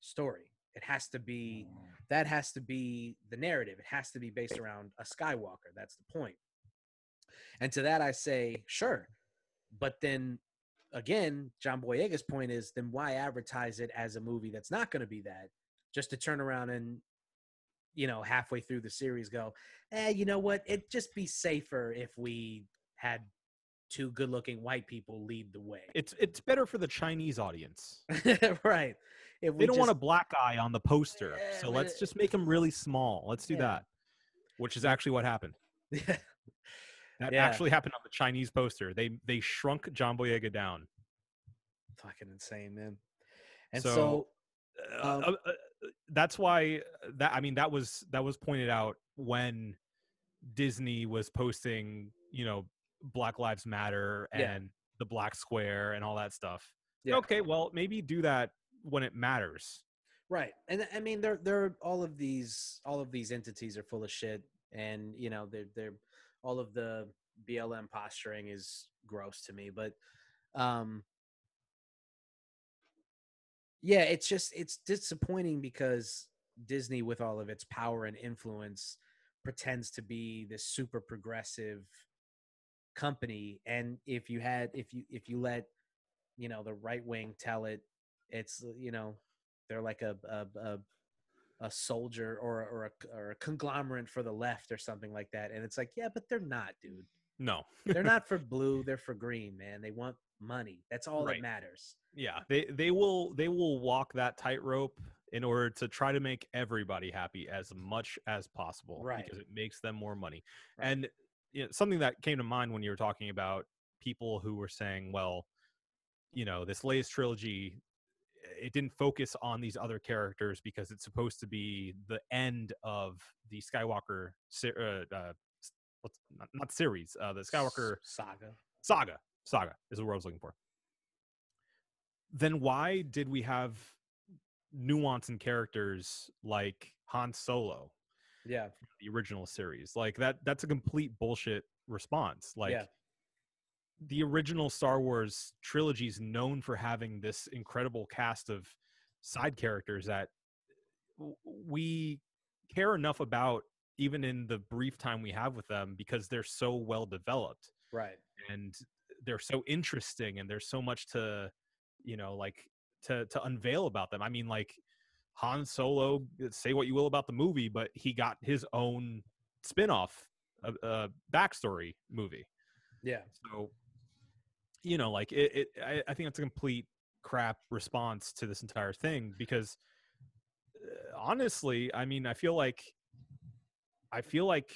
story. It has to be mm. that has to be the narrative. It has to be based around a Skywalker. That's the point. And to that I say, sure. But then again, John Boyega's point is then why advertise it as a movie that's not going to be that? Just to turn around and you know, halfway through the series go, eh, you know what? It'd just be safer if we had two good looking white people lead the way. It's, it's better for the Chinese audience. right. If They don't want a black guy on the poster. Yeah, So let's just make him really small. Let's do Yeah. that. Which is actually what happened. Yeah. That Yeah. actually happened on the Chinese poster. They they shrunk John Boyega down. fucking insane, man. And So, so, Uh, Um, uh, uh, that's why that I mean that was that was pointed out when Disney was posting, you know, Black Lives Matter and Yeah. the Black Square and all that stuff. Yeah. Okay, well, maybe do that when it matters. right, and I mean, they're they're all of these all of these entities are full of shit, and you know, they're they're all of the BLM posturing is gross to me, but um, yeah, it's just it's disappointing because Disney, with all of its power and influence, pretends to be this super progressive company, and if you had if you if you let you know the right wing tell it it's you know they're like a a a, a soldier or or a, or a conglomerate for the left or something like that. And it's like yeah but they're not dude. No. they're not for blue they're for green man. They want money that's all Right. that matters Yeah, they they will they will walk that tightrope in order to try to make everybody happy as much as possible Right. because it makes them more money. Right. And you know, something that came to mind when you were talking about people who were saying, well, you know, this latest trilogy it didn't focus on these other characters because it's supposed to be the end of the Skywalker uh, uh, not, not series, uh, the Skywalker saga. saga. Saga is the word I was looking for. Then why did we have nuance in characters like Han Solo, Yeah, the original series? Like that that's a complete bullshit response. Like Yeah. the original Star Wars trilogy is known for having this incredible cast of side characters that we care enough about even in the brief time we have with them because they're so well developed right. and they're so interesting and there's so much to you know like to to unveil about them. I mean like han solo uh, say what you will about the movie but he got his own spin-off uh, uh backstory movie. Yeah, so you know like it, it I, I think it's a complete crap response to this entire thing because uh, honestly i mean i feel like i feel like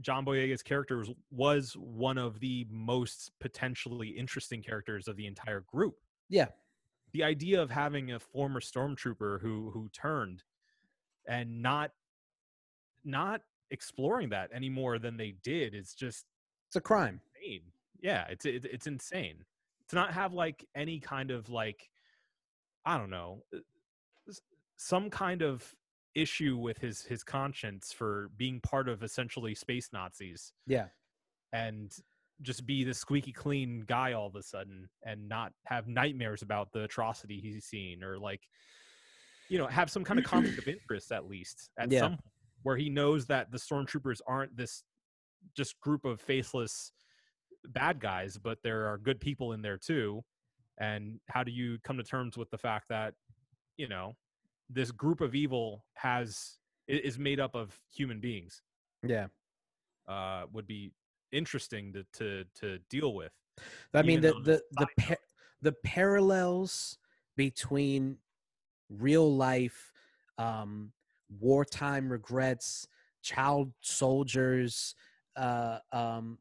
john boyega's character was, was one of the most potentially interesting characters of the entire group Yeah. the idea of having a former stormtrooper who who turned and not not exploring that any more than they did is just it's a crime. insane. Yeah, it's it, it's insane to not have like any kind of like I don't know uh, some kind of issue with his his conscience for being part of essentially space Nazis Yeah, and just be the squeaky clean guy all of a sudden and not have nightmares about the atrocity he's seen or like you know have some kind of conflict of interest at least at Yeah. some point where he knows that the stormtroopers aren't this just group of faceless bad guys but there are good people in there too and how do you come to terms with the fact that you know this group of evil has is made up of human beings yeah. uh, would be interesting to to to deal with. I mean the even on a the the par- the parallels between real life um wartime regrets child soldiers uh um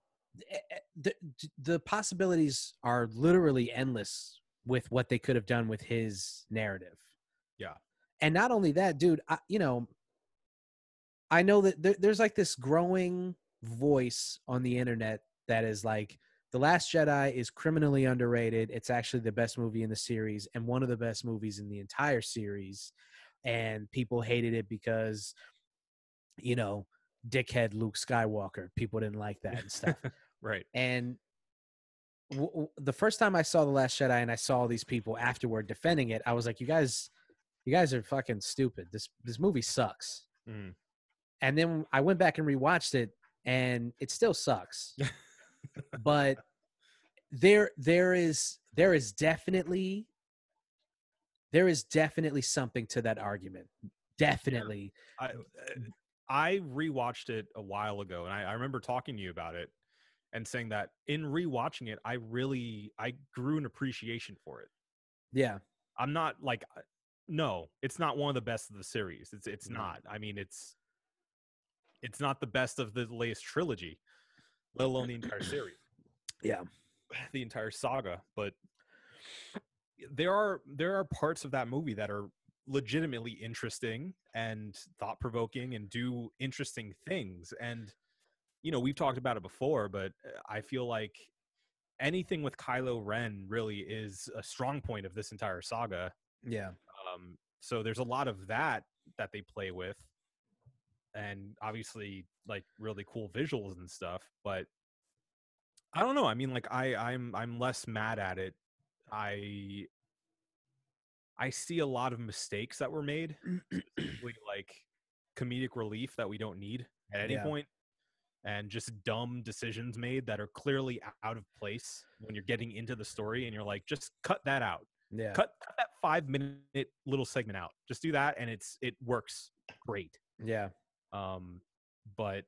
the, the possibilities are literally endless with what they could have done with his narrative Yeah. And not only that dude I, you know i know that there, there's like this growing voice on the internet that is like the Last Jedi is criminally underrated. It's actually the best movie in the series and one of the best movies in the entire series. And people hated it because, you know, dickhead Luke Skywalker. People didn't like that and stuff. Right. and w- w- the first time I saw the Last Jedi and I saw all these people afterward defending it, I was like, you guys, you guys are fucking stupid. This this movie sucks. Mhm. And then I went back and rewatched it, and it still sucks. but there there is there is definitely there is definitely something to that argument. Definitely. I I rewatched it a while ago, and I, I remember talking to you about it and saying that in rewatching it, I really I grew an appreciation for it. Yeah. I'm not like uh, no, it's not one of the best of the series. It's it's No. not. I mean, it's it's not the best of the latest trilogy, let alone the entire series. Yeah. the entire saga but there are there are parts of that movie that are legitimately interesting and thought provoking and do interesting things and you know we've talked about it before but uh, i feel like anything with Kylo Ren really is a strong point of this entire saga Yeah. Um, so there's a lot of that that they play with, and obviously like really cool visuals and stuff. But I don't know. I mean, like I I'm I'm less mad at it. I I see a lot of mistakes that were made, like comedic relief that we don't need at any Yeah. point, and just dumb decisions made that are clearly out of place when you're getting into the story, and you're like, just cut that out Yeah. cut, cut that five minute little segment out just do that and it's it works great Yeah. um but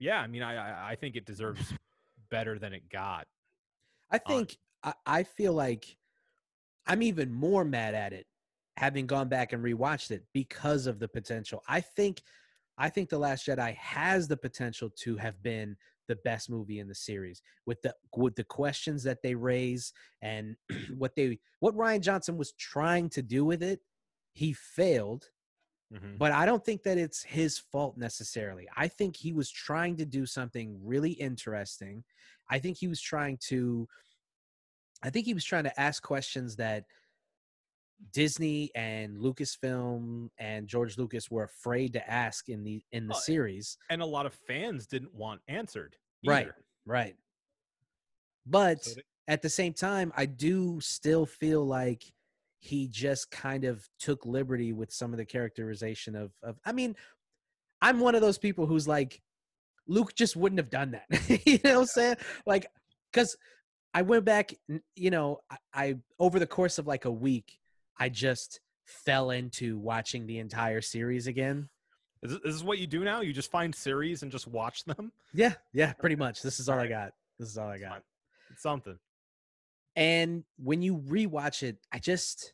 yeah i mean i I- i think it deserves better than it got I think I, I feel like I'm even more mad at it having gone back and rewatched it because of the potential. I think I think The Last Jedi has the potential to have been the best movie in the series with the with the questions that they raise and what they what Rian Johnson was trying to do with it. He failed, Mhm. but I don't think that it's his fault necessarily. I think he was trying to do something really interesting. I think he was trying to I think he was trying to ask questions that Disney and Lucasfilm and George Lucas were afraid to ask in the in the Oh, series. and a lot of fans didn't want answered. Right. either. Right. But So they- at the same time, I do still feel like he just kind of took liberty with some of the characterization of of I mean, I'm one of those people who's like Luke just wouldn't have done that. you know what I'm saying? Like cuz I went back you know, I, I over the course of like a week, I just fell into watching the entire series again. Is, this- is this what you do now? You just find series and just watch them? Yeah, yeah, pretty much. This is all I got. This is all I got. It's something. And when you rewatch it, I just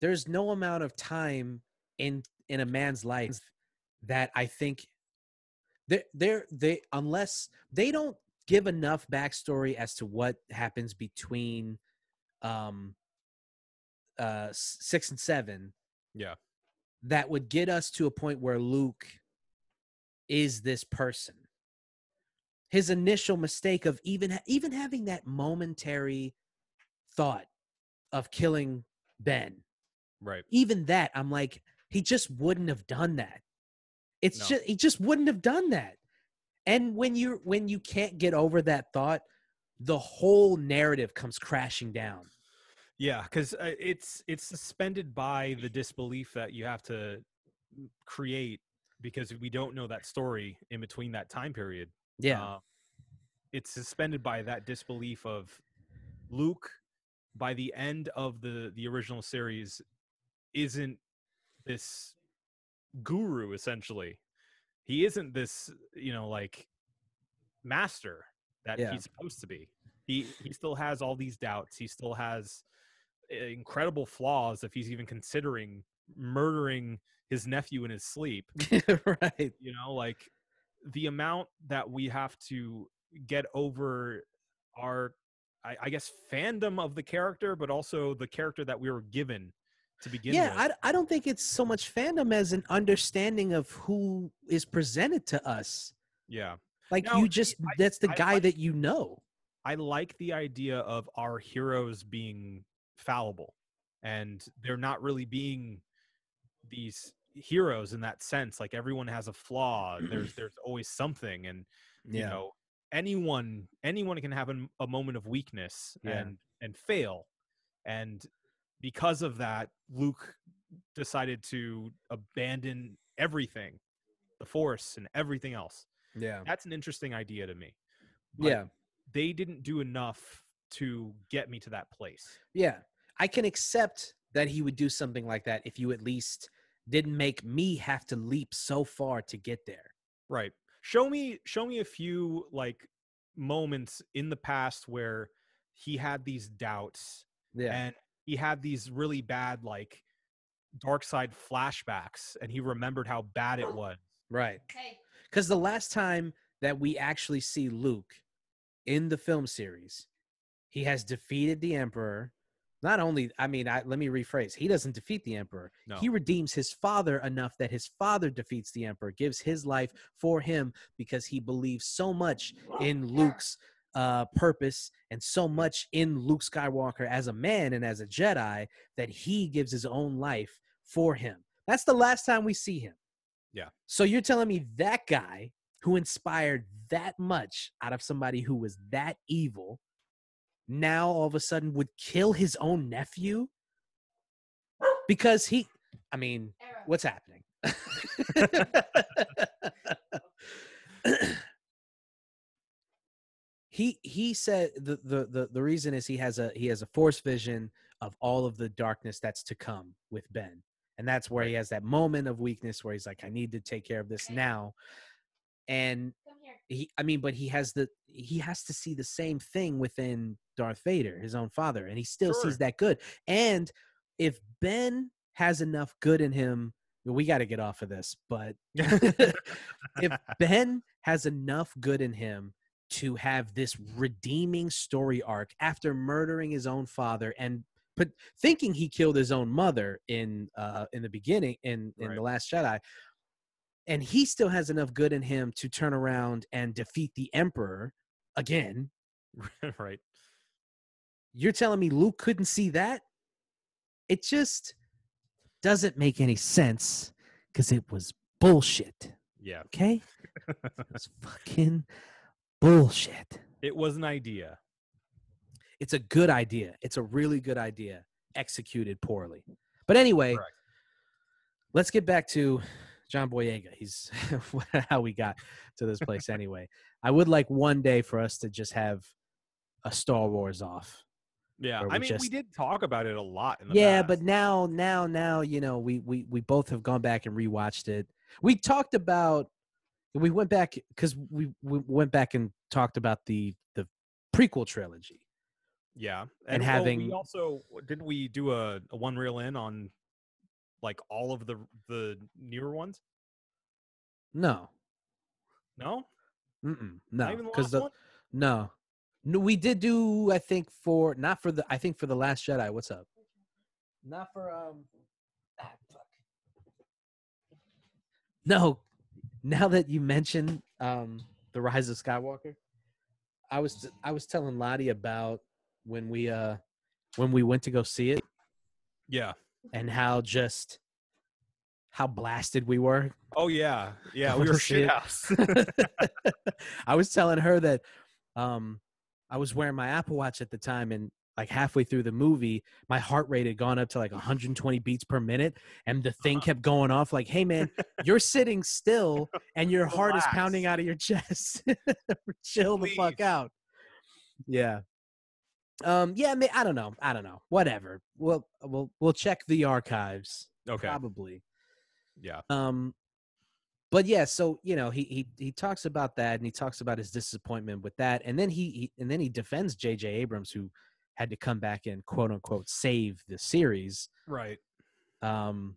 there's no amount of time in in a man's life that I think they they're they unless they don't give enough backstory as to what happens between um uh six and seven Yeah. that would get us to a point where Luke is this person. His initial mistake of even even having that momentary thought of killing Ben, Right. even that I'm like he just wouldn't have done that. It's No. just he just wouldn't have done that. And when you when you can't get over that thought, the whole narrative comes crashing down. Yeah, because uh, it's it's suspended by the disbelief that you have to create because we don't know that story in between that time period. Yeah. Uh, it's suspended by that disbelief of Luke by the end of the the original series isn't this guru essentially. He isn't this, you know, like master that Yeah. he's supposed to be. He he still has all these doubts. He still has incredible flaws if he's even considering murdering his nephew in his sleep right. you know like the amount that we have to get over our I, I guess fandom of the character but also the character that we were given to begin yeah, with I, I don't think it's so much fandom as an understanding of who is presented to us. yeah Like No, you just I- that's the I guy like- that you know. i like the idea of our heroes being fallible and they're not really being these heroes in that sense like everyone has a flaw there's there's always something and you know anyone anyone can have a moment of weakness Yeah. and and fail and because of that luke decided to abandon everything the force and everything else yeah. that's an interesting idea to me but Yeah. they didn't do enough to get me to that place Yeah. I can accept that he would do something like that if you at least didn't make me have to leap so far to get there. right show me show me a few like moments in the past where he had these doubts Yeah. and he had these really bad like dark side flashbacks and he remembered how bad it was right. Hey, Because the last time that we actually see Luke in the film series, he has defeated the Emperor. Not only, I mean, I, let me rephrase. He doesn't defeat the Emperor. no He redeems his father enough that his father defeats the Emperor, gives his life for him because he believes so much in Luke's uh, purpose and so much in Luke Skywalker as a man and as a Jedi that he gives his own life for him. That's the last time we see him. Yeah. So you're telling me that guy who inspired that much out of somebody who was that evil now all of a sudden would kill his own nephew because he I mean, Era. what's happening? he he said the, the the the reason is he has a he has a force vision of all of the darkness that's to come with Ben. And that's where he has that moment of weakness where he's like, I need to take care of this Okay. now. And he I mean, but he has the he has to see the same thing within Darth Vader, his own father, and he still Sure. sees that good. And if Ben has enough good in him we got to get off of this, but if Ben has enough good in him to have this redeeming story arc after murdering his own father and but thinking he killed his own mother in uh in the beginning in in Right. the last jedi and he still has enough good in him to turn around and defeat the emperor again right. You're telling me luke couldn't see that it just doesn't make any sense because it was bullshit Yeah. okay it's fucking bullshit It was an idea. it's a good idea. It's a really good idea, executed poorly. But anyway, Correct. let's get back to John Boyega. He's how we got to this place anyway. I would like one day for us to just have a Star Wars off. Yeah. I mean, we did talk about it a lot in the Yeah, past. but now, now, now, you know, we we we both have gone back and rewatched it. We talked about, we went back because we we went back and talked about the the prequel trilogy. yeah. and well, having- we also didn't we do a, a one reel in on like all of the the newer ones? No, No, Mm-mm, no, because the one. No. No, we did do I think for not for the I think for the last Jedi. What's up? Not for um ah, fuck. No. Now that you mentioned um the Rise of Skywalker, I was I was telling Lottie about when we uh when we went to go see it Yeah. and how just how blasted we were Oh yeah. Yeah. We were shit house. I was telling her that um, I was wearing my Apple Watch at the time, and like halfway through the movie, my heart rate had gone up to like 120 beats per minute, and the thing Uh-huh. kept going off. Like, hey man, you're sitting still, and your heart is pounding out of your chest. Chill the fuck out. Yeah. Um. Yeah. ma- I don't know. I don't know. Whatever. We'll we'll we'll check the archives. okay. Probably. Yeah. Um, but yeah, so you know, he he he talks about that, and he talks about his disappointment with that, and then he, he and then he defends J.J. Abrams, who had to come back and quote unquote save the series. Right. Um,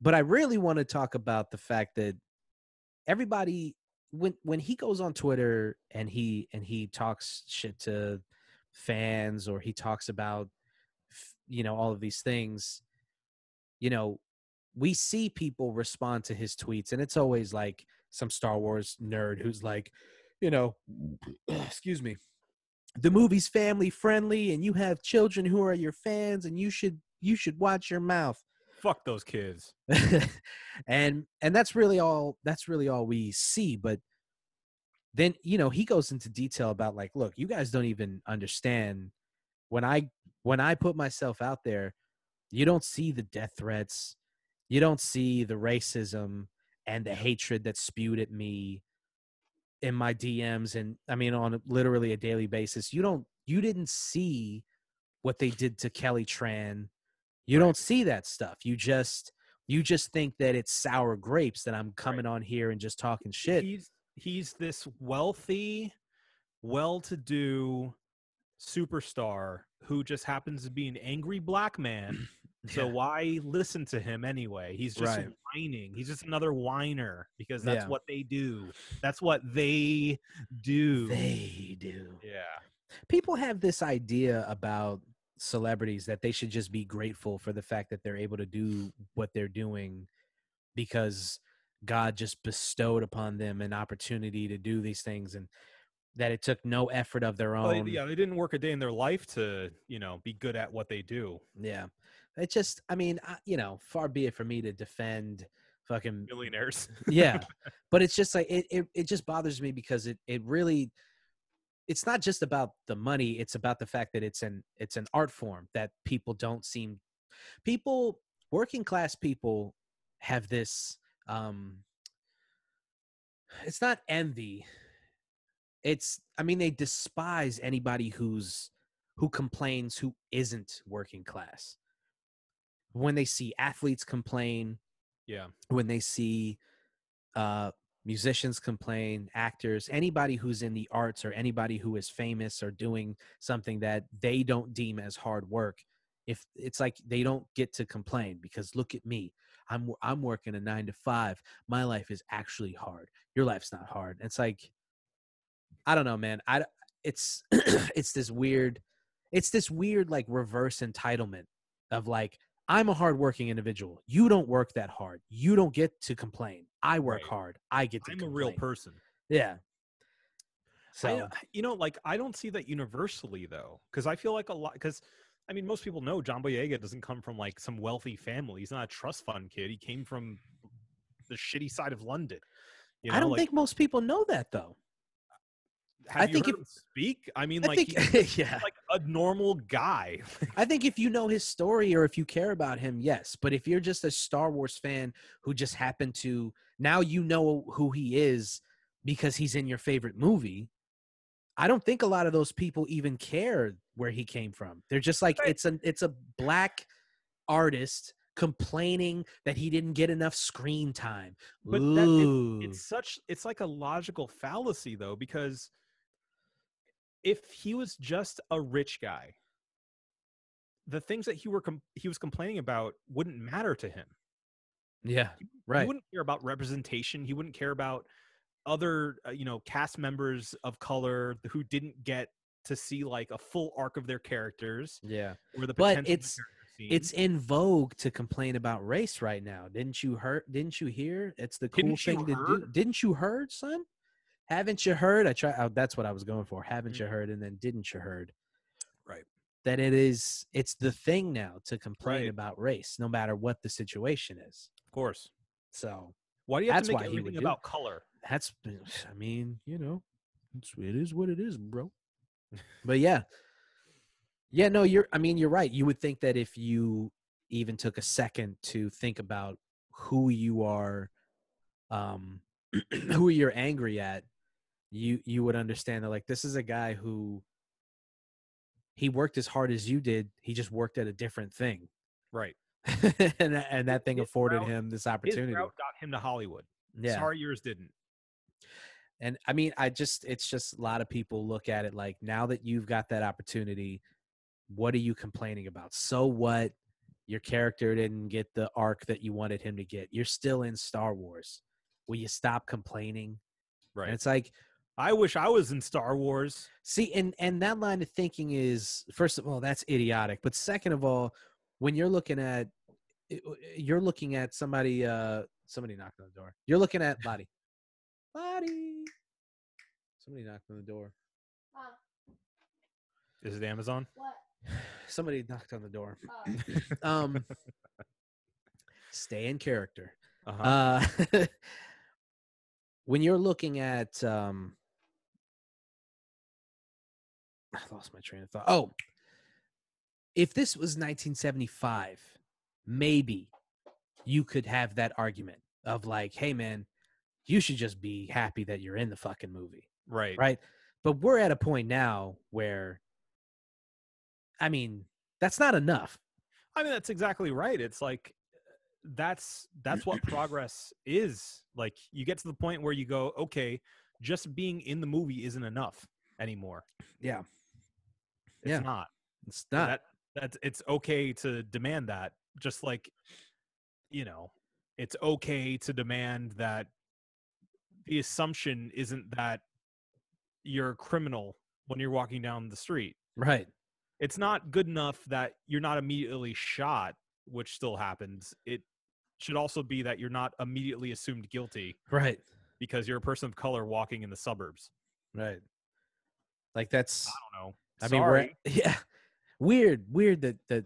but I really want to talk about the fact that everybody when when he goes on Twitter and he and he talks shit to fans or he talks about you know all of these things, you know, we see people respond to his tweets and it's always like some Star Wars nerd who's like, you know, excuse me, the movie's family friendly and you have children who are your fans and you should you should watch your mouth Fuck those kids. and and that's really all that's really all we see but then you know he goes into detail about like look you guys don't even understand when i when i put myself out there you don't see the death threats you don't see the racism and the hatred that's spewed at me in my dms and i mean on literally a daily basis. You don't you didn't see what they did to kelly tran. You Right. don't see that stuff. You just you just think that it's sour grapes that i'm coming on here and just talking shit. He's he's this wealthy, well-to-do superstar who just happens to be an angry black man. So Yeah. why listen to him anyway? He's just Right. whining. He's just another whiner because that's Yeah. what they do. That's what they do. they do yeah. people have this idea about celebrities that they should just be grateful for the fact that they're able to do what they're doing because God just bestowed upon them an opportunity to do these things and that it took no effort of their Well, they, own. yeah, they didn't work a day in their life to, you know, be good at what they do. Yeah. It just, I mean, I, you know, far be it for me to defend fucking Millionaires. yeah but it's just like it, it it just bothers me because it it really it's not just about the money it's about the fact that it's an it's an art form that people don't seem people working class people have this um it's not envy it's i mean they despise anybody who's who complains who isn't working class when they see athletes complain yeah. when they see uh, musicians complain, actors, anybody who's in the arts or anybody who is famous or doing something that they don't deem as hard work, if it's like they don't get to complain because look at me, I'm I'm working a 9 to 5. My life is actually hard. Your life's not hard. It's like I don't know, man. i it's it's this weird it's this weird like reverse entitlement of like I'm a hardworking individual. You don't work that hard. You don't get to complain. I work Right. hard. I get to complain. I'm a real person. Yeah. So I, you know, like I don't see that universally though, because I feel like a lot. Because I mean, most people know John Boyega doesn't come from like some wealthy family. He's not a trust fund kid. He came from the shitty side of London. You know, I don't like, think most people know that though. Have I you think if- speak? I mean, I like think yeah. like a normal guy. I think if you know his story or if you care about him, yes. But if you're just a Star Wars fan who just happened to now you know who he is because he's in your favorite movie, I don't think a lot of those people even care where he came from. They're just like Right. it's a it's a black artist complaining that he didn't get enough screen time. But that- it- it's such it's like a logical fallacy though because if he was just a rich guy the things that he were com- he was complaining about wouldn't matter to him yeah, right. he wouldn't care about representation he wouldn't care about other uh, you know cast members of color who didn't get to see like a full arc of their characters Yeah. or the But it's- It's in vogue to complain about race right now. Didn't you hear? Didn't you hear? It's the cool Didn't thing to do. Didn't you heard, son? Haven't you heard? I try. Oh, that's what I was going for. Haven't Mm. you heard? And then didn't you heard? Right. That it is. It's the thing now to complain Right. about race, no matter what the situation is. of course So why do you have to make everything about color that's. I mean, you know, it's, it is what it is, bro. but yeah, yeah. No, you're. I mean, you're right. You would think that if you even took a second to think about who you are, um, who you're angry at, you you would understand that like this is a guy who he worked as hard as you did. He just worked at a different thing, right and that, and that thing His afforded route- him this his opportunity. got him to hollywood Yeah. sorry yours didn't And I mean, I just, it's just a lot of people look at it like now that you've got that opportunity, what are you complaining about? So what? Your character didn't get the arc that you wanted him to get. You're still in Star Wars. Will you stop complaining? right And it's like, I wish I was in Star Wars. see, and and that line of thinking is first of all, that's idiotic. But second of all, when you're looking at, you're looking at somebody, uh, somebody knocked on the door. You're looking at Lottie. Lottie. Somebody knocked on the door. Huh? Is it Amazon? What? Somebody knocked on the door. Oh. Um, stay in character. Uh-huh. Uh, when you're looking at, um, I lost my train of thought. Oh, if this was 1975, maybe you could have that argument of like, hey, man, you should just be happy that you're in the fucking movie right. right? But we're at a point now where, I mean, that's not enough. I mean, that's exactly right. It's like that's that's what progress is. Like you get to the point where you go, okay, just being in the movie isn't enough anymore. Yeah, It's Yeah. not. it's not. That that's it's okay to demand that. Just like you know, it's okay to demand that the assumption isn't that you're a criminal when you're walking down the street. right. it's not good enough that you're not immediately shot, which still happens. It should also be that you're not immediately assumed guilty Right. because you're a person of color walking in the suburbs. Right. Like that's. I don't know. I mean, we're yeah. Weird. Weird that that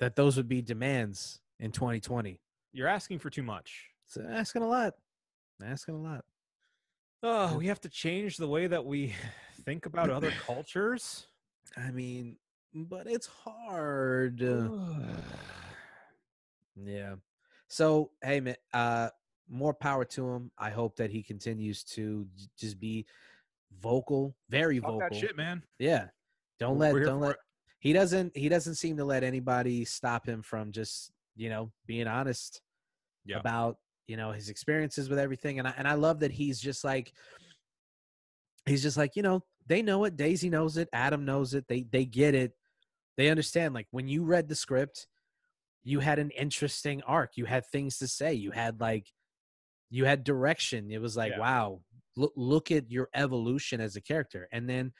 that those would be demands in 2020. you're asking for too much. So asking a lot. Asking a lot. Oh, we have to change the way that we think about other cultures. I mean, but it's hard. uh, Yeah. So hey man, uh more power to him. I hope that he continues to just be vocal, very Talk vocal. that shit, man. Yeah. Don't We're- let don't let it. he doesn't he doesn't seem to let anybody stop him from just, you know, being honest Yeah. about, you know, his experiences with everything. And I and I love that he's just like he's just like, you know, they know it, Daisy knows it, Adam knows it, they they get it. They understand like when you read the script, you had an interesting arc. You had things to say. You had like you had direction. It was like, Yeah. wow, look look at your evolution as a character. And then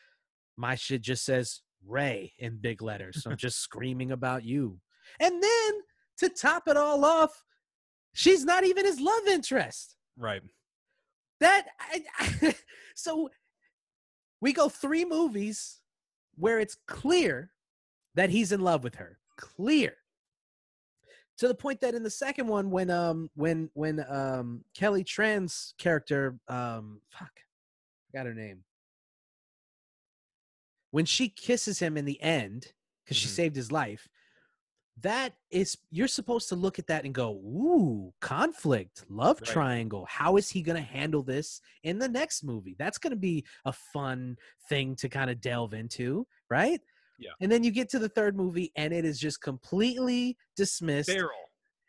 my shit just says Rey in big letters. So I'm just screaming about you. And then to top it all off, she's not even his love interest. Right. That I, so we go three movies where it's clear that he's in love with her. Clear. To the point that in the second one, when um when when um Kelly Tran's character um fuck, I got her name. When she kisses him in the end, because she Mhm. saved his life, that is you're supposed to look at that and go, ooh, conflict, love Right. triangle. How is he gonna handle this in the next movie? That's gonna be a fun thing to kind of delve into, right? Yeah. And then you get to the third movie and it is just completely dismissed. Daryl.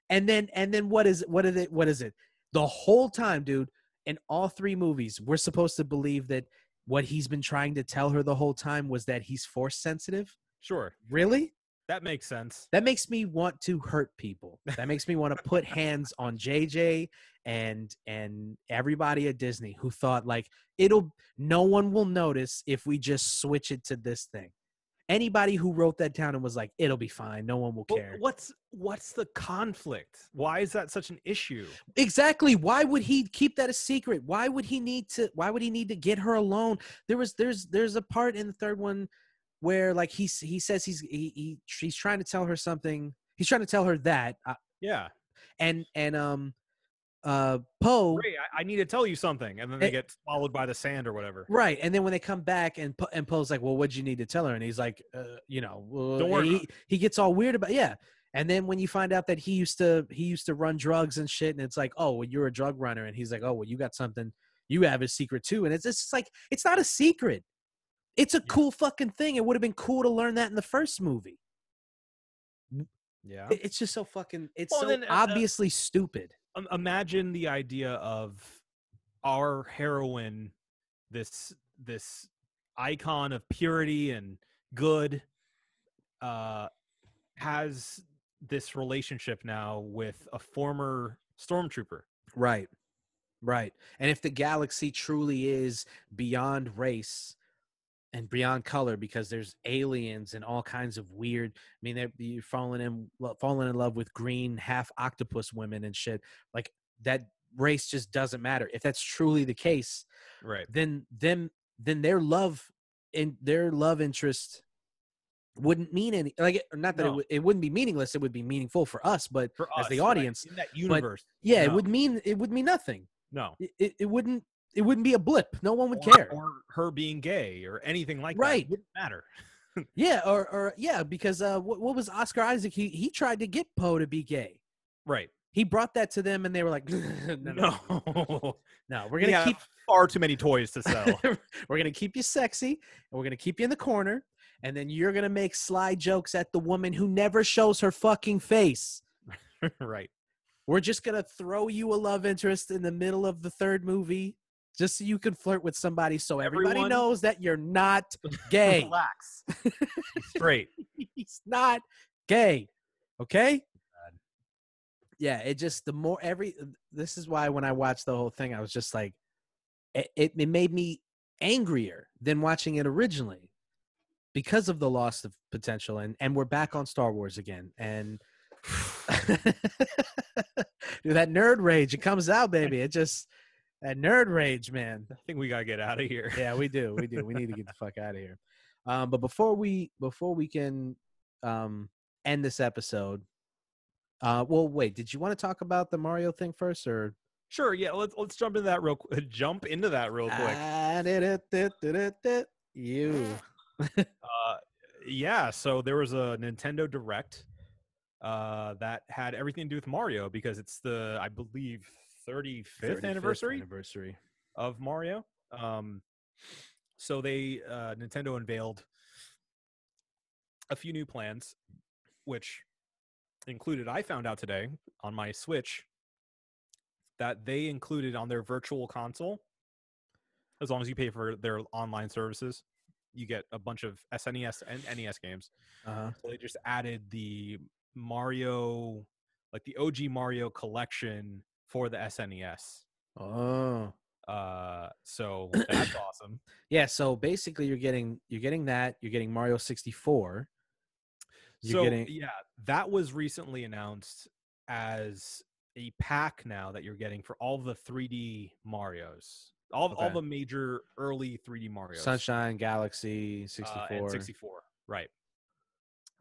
And then and then what is what is it? What is it? The whole time, dude, in all three movies, we're supposed to believe that what he's been trying to tell her the whole time was that he's force sensitive. Sure. Really? That makes sense. That makes me want to hurt people. That makes me want to put hands on JJ and and everybody at Disney who thought like it'll no one will notice if we just switch it to this thing. Anybody who wrote that down and was like it'll be fine, no one will Well, care. what's what's the conflict? Why is that such an issue? Exactly. Why would he keep that a secret? Why would he need to why would he need to get her alone? There was there's there's a part in the third one where like he he says he's he, he he's trying to tell her something. He's trying to tell her that uh, Yeah. and and um uh Poe I, I need to tell you something, and then they Eh. get swallowed by the sand or whatever. right and then when they come back and Po- and Poe's like well what'd you need to tell her and he's like uh, you know Don't worry he, he gets all weird about yeah and then when you find out that he used to he used to run drugs and shit and it's like oh well you're a drug runner and he's like oh well you got something you have a secret too and it's just like it's not a secret it's a cool fucking thing it would have been cool to learn that in the first movie Yeah. It- it's just so fucking it's Well, so then, uh, uh, obviously stupid imagine the idea of our heroine this this icon of purity and good uh has this relationship now with a former stormtrooper Right. Right. And if the galaxy truly is beyond race and beyond color because there's aliens and all kinds of weird I mean they're you're falling in falling in love with green half octopus women and shit like that race just doesn't matter. If that's truly the case, right then them then their love in their love interest wouldn't mean any like not that it, No. would it wouldn't be meaningless it would be meaningful for us but for as us, the right, audience in that universe yeah it would mean it would mean nothing no it, it, it wouldn't it wouldn't be a blip. No one would or, care. or her being gay or anything like Right. that wouldn't matter. Yeah or or yeah because uh what, what was oscar isaac? He he tried to get poe to be gay. Right. He brought that to them and they were like no no no, no we're gonna have keep far too many toys to sell. We're gonna keep you sexy and we're gonna keep you in the corner and then you're gonna make sly jokes at the woman who never shows her fucking face. Right. We're just gonna throw you a love interest in the middle of the third movie just so you can flirt with somebody so everybody Everyone- knows that you're not gay. Relax. Straight. He's not gay okay? Yeah it just the more every this is why when i watched the whole thing i was just like it, it, it made me angrier than watching it originally because of the loss of potential and and we're back on star wars again and Dude, that nerd rage it comes out baby. It just that nerd rage man I think we gotta get out of here. yeah, we do. We do. We need to get the fuck out of here. Um, but before we before we can um, end this episode, uh, well, wait. Did you want to talk about the Mario thing first, or Sure, yeah. Let's let's jump into that real quick. Jump into that real quick. Ah, you? Uh, yeah. So there was a Nintendo Direct uh, that had everything to do with Mario because it's the I believe 35th, 35th anniversary Anniversary. of Mario. Um, so they uh, Nintendo unveiled a few new plans, which included I found out today on my Switch that they included on their virtual console. As long as you pay for their online services, you get a bunch of SNES and NES games. Uh huh. So they just added the Mario, like the OG Mario collection for the SNES. Oh. Uh, so that's awesome. Yeah, so basically you're getting you're getting that, you're getting Mario 64. You're so getting yeah, that was recently announced as a pack now that you're getting for all the 3D Mario's, all all the major early 3D Mario's. Sunshine, Galaxy, 64. uh, 64 right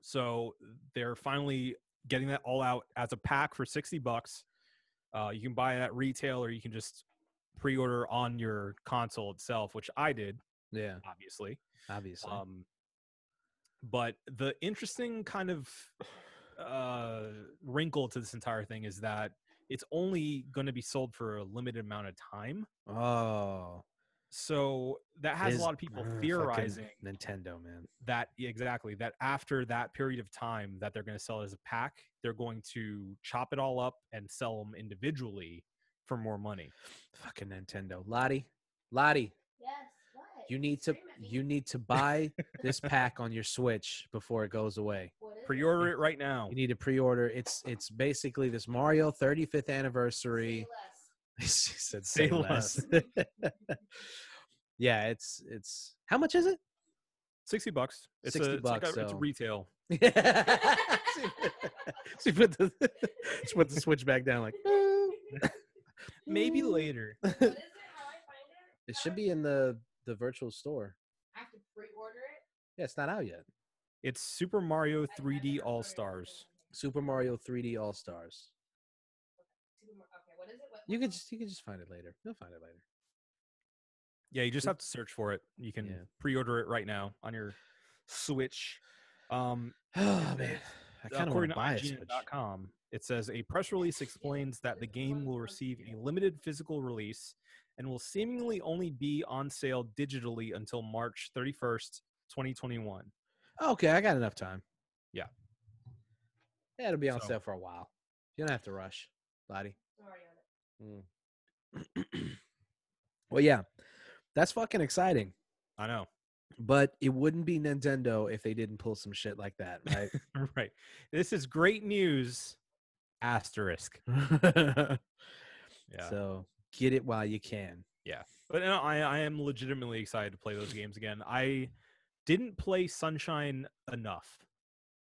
so they're finally getting that all out as a pack for 60 bucks uh, you can buy it at retail or you can just pre-order on your console itself which i did Yeah, obviously obviously. um, but the interesting kind of uh, wrinkle to this entire thing is that it's only going to be sold for a limited amount of time oh. So that has is- a lot of people uh, theorizing Nintendo, man. that exactly that after that period of time that they're going to sell it as a pack they're going to chop it all up and sell them individually for more money Fucking Nintendo. Lottie, Lottie, Yes. What? you need to Scream at me. you need to buy this pack on your Switch before it goes away. What is pre-order it right now You need to pre-order. It's it's basically this Mario 35th Say anniversary. less. she said Say say less. yeah, it's it's how much is it? 60 bucks it's 60 a, it's, like bucks, a- it's so- retail she put the she put the switch back down like maybe later What is it? How I find it? it should be in the the virtual store. I have to pre-order it. Yeah, it's not out yet. it's super mario 3d All Stars. Super Mario 3D All Stars. Super Mar- Okay, what is it? What, You can just you can just find it later. You'll find it later. yeah you just have to search for it you can Yeah. pre-order it right now on your switch um Oh man, I kind of according want to to buy a Switch. IGN.com, it says a press release explains that the game will receive a limited physical release and will seemingly only be on sale digitally until March 31st, 2021. Okay, I got enough time. Yeah. Yeah, it'll be on So- sale for a while. You don't have to rush, Lottie. I'm mm. already on it. well, yeah, that's fucking exciting. I know. But it wouldn't be Nintendo if they didn't pull some shit like that, right? right. This is great news. Asterisk. Yeah. So get it while you can. Yeah. But no, I, I am legitimately excited to play those games again. I didn't play Sunshine enough.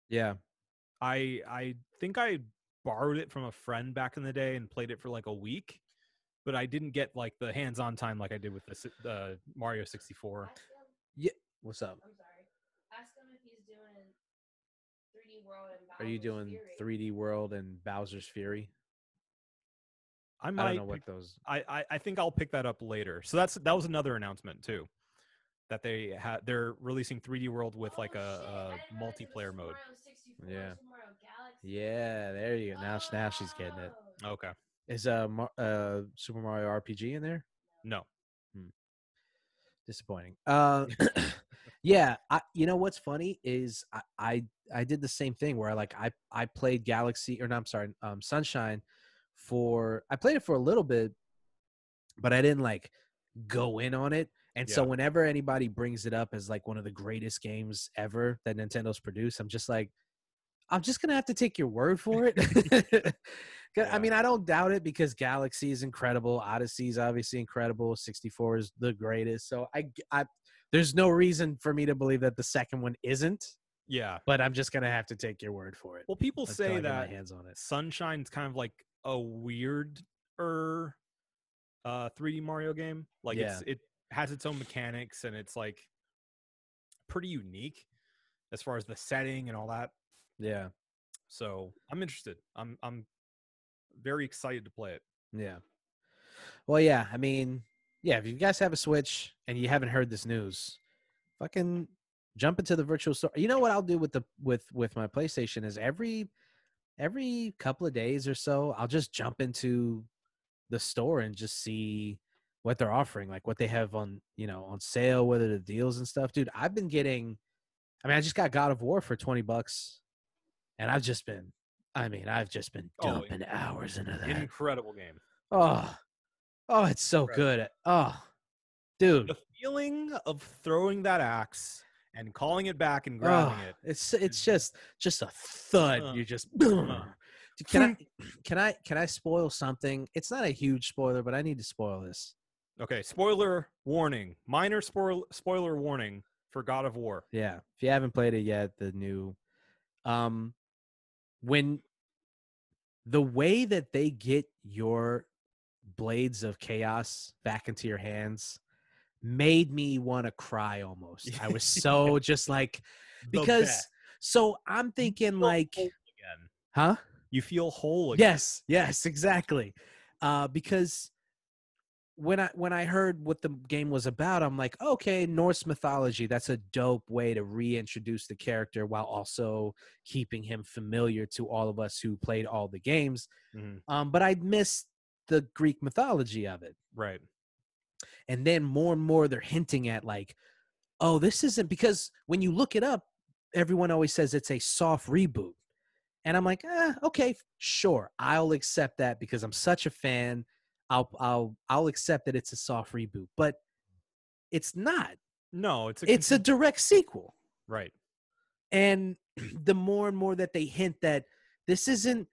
Yeah. I I think I borrowed it from a friend back in the day and played it for like a week, but I didn't get like the hands-on time like I did with the si- uh, Mario 64. Ask him. What's up? I'm sorry. Ask him if he's doing 3D World and Bowser's Are you doing Fury. 3D World and Bowser's Fury? I I might don't know what pick- those. I, I I think I'll pick that up later. So that's that was another announcement too, that they had they're releasing 3D World with like Oh, a, shit, I a didn't realize it was multiplayer mode. Yeah. Super Mario Galaxy. Yeah, there you go. Now, now she's getting it. Oh. Okay, Is uh, Mar- uh Super Mario RPG in there? no, Disappointing. Uh, yeah, I. You know what's funny is I, I I did the same thing where I like I I played Galaxy or no, I'm sorry, um, Sunshine for I played it for a little bit, but I didn't like go in on it. And so whenever anybody brings it up as like one of the greatest games ever that Nintendo's produced, I'm just like, I'm just gonna have to take your word for it. 'Cause, I mean, I don't doubt it because Galaxy is incredible. Odyssey is obviously incredible. 64 is the greatest. So I, I, there's no reason for me to believe that the second one isn't. yeah. But I'm just gonna have to take your word for it. Well, people say that hands on it. Sunshine's kind of like a weird er uh 3D Mario game. Like it's it has its own mechanics and it's like pretty unique as far as the setting and all that. Yeah, So I'm interested. I'm I'm very excited to play it. yeah. Well, yeah. I mean, yeah. If you guys have a Switch and you haven't heard this news, fucking jump into the virtual store. You know what I'll do with the with with my PlayStation is every every couple of days or so, I'll just jump into the store and just see what they're offering, like what they have on, you know, on sale, whether the deals and stuff. Dude, I've been getting I mean, I just got God of War for 20 bucks and I've just been I mean, I've just been Oh, dumping hours into that. Incredible game. Oh. Oh, it's so Incredible. good. Oh. Dude. The feeling of throwing that axe and calling it back and grabbing Oh, it. It's it's just just a thud. Uh, you just uh. can I can I can I spoil something? It's not a huge spoiler, but I need to spoil this. Okay, spoiler warning. Minor spoil, spoiler warning for God of War. Yeah, if you haven't played it yet, the new, um, when the way that they get your blades of chaos back into your hands made me want to cry almost. I was so just like because so I'm thinking like, again. huh? You feel whole again. Yes, yes, exactly. Uh, because when I when I heard what the game was about, I'm like, okay, Norse mythology. That's a dope way to reintroduce the character while also keeping him familiar to all of us who played all the games. Mhm, Um, but I missed the Greek mythology of it. Right. And then more and more they're hinting at like, oh, this isn't because when you look it up, everyone always says it's a soft reboot. And I'm like, eh, okay, sure, I'll accept that because I'm such a fan. I'll I'll I'll accept that it's a soft reboot, but it's not. No, it's a It's a direct sequel. right. And the more and more that they hint that this isn't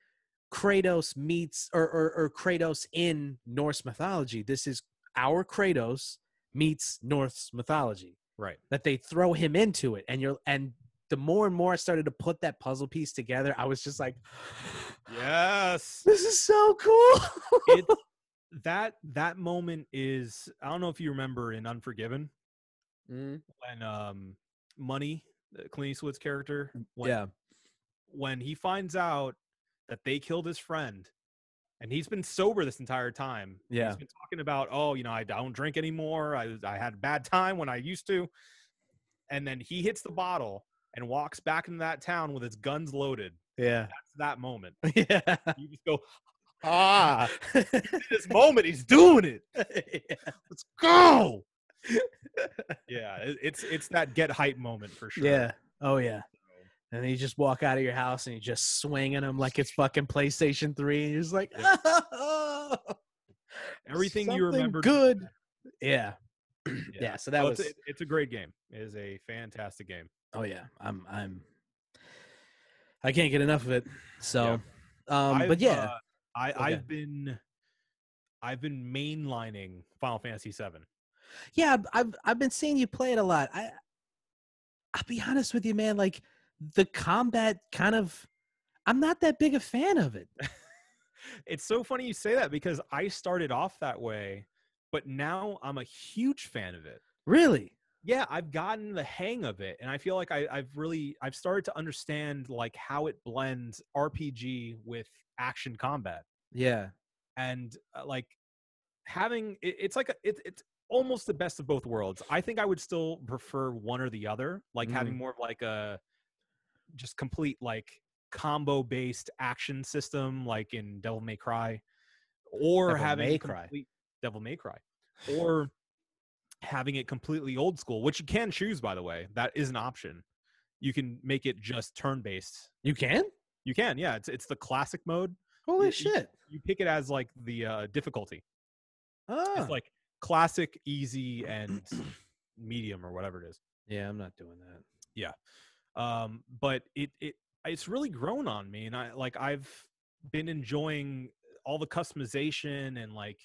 Kratos meets or, or, or Kratos in Norse mythology, this is our Kratos meets Norse mythology. Right. That they throw him into it, and you're and the more and more I started to put that puzzle piece together, I was just like, Yes. this is so cool. it that that moment is I don't know if you remember in Unforgiven Mm, when um Money, uh, Clint Eastwood's character, when, yeah, when he finds out that they killed his friend and he's been sober this entire time. Yeah. He's been talking about, oh, you know, I don't drink anymore. I I had a bad time when I used to. And then he hits the bottle and walks back into that town with his guns loaded. yeah, That's that moment. yeah. You just go, ah, this moment he's doing it. Let's go. yeah, it's it's that get hype moment for sure. Yeah. Oh yeah. And then you just walk out of your house and you just swinging them like it's fucking PlayStation Three, and you're just like, Yeah. "Oh, Everything you remember good. Yeah. yeah. So that was. it's, a, it's a great game. It is a fantastic game. Oh yeah. I'm. I'm. I can't get enough of it. So, um, but yeah, uh, I Okay. I've been I've been mainlining Final Fantasy VII. yeah. I've- I've I've been seeing you play it a lot. I. I'll be honest with you, man. Like the combat, kind of. I'm not that big a fan of it. It's so funny you say that because I started off that way, but now I'm a huge fan of it. Really. yeah i've gotten the hang of it and i feel like I, i've really i've started to understand like how it blends rpg with action combat Yeah. and uh, like having it, it's like a, it, it's almost the best of both worlds i think i would still prefer one or the other like having more of like a just complete like combo based action system like in devil may cry or Devil having May Cry. devil may cry or having it completely old school which you can choose by the way that is an option you can make it just turn based You can. You can yeah it's it's the classic mode Holy you- shit. you pick it as like the uh difficulty Oh. it's like classic easy and medium or whatever it is yeah, I'm not doing that. Yeah, um but it it it's really grown on me and i like i've been enjoying all the customization and like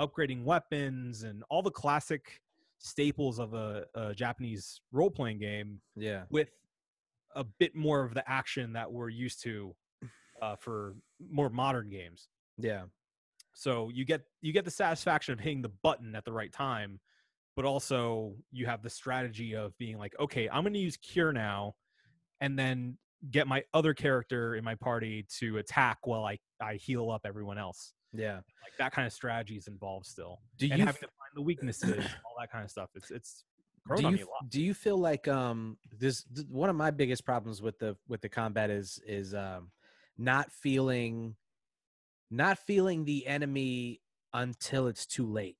upgrading weapons and all the classic staples of a, a japanese role-playing game Yeah. with a bit more of the action that we're used to uh, for more modern games Yeah. so you get you get the satisfaction of hitting the button at the right time but also you have the strategy of being like okay i'm going to use cure now and then get my other character in my party to attack while i i heal up everyone else Yeah. like that kind of strategy is involved still Do and you having to find the weaknesses all that kind of stuff it's it's do you me a f- lot do you feel like um this th- one of my biggest problems with the with the combat is is um not feeling not feeling the enemy until it's too late.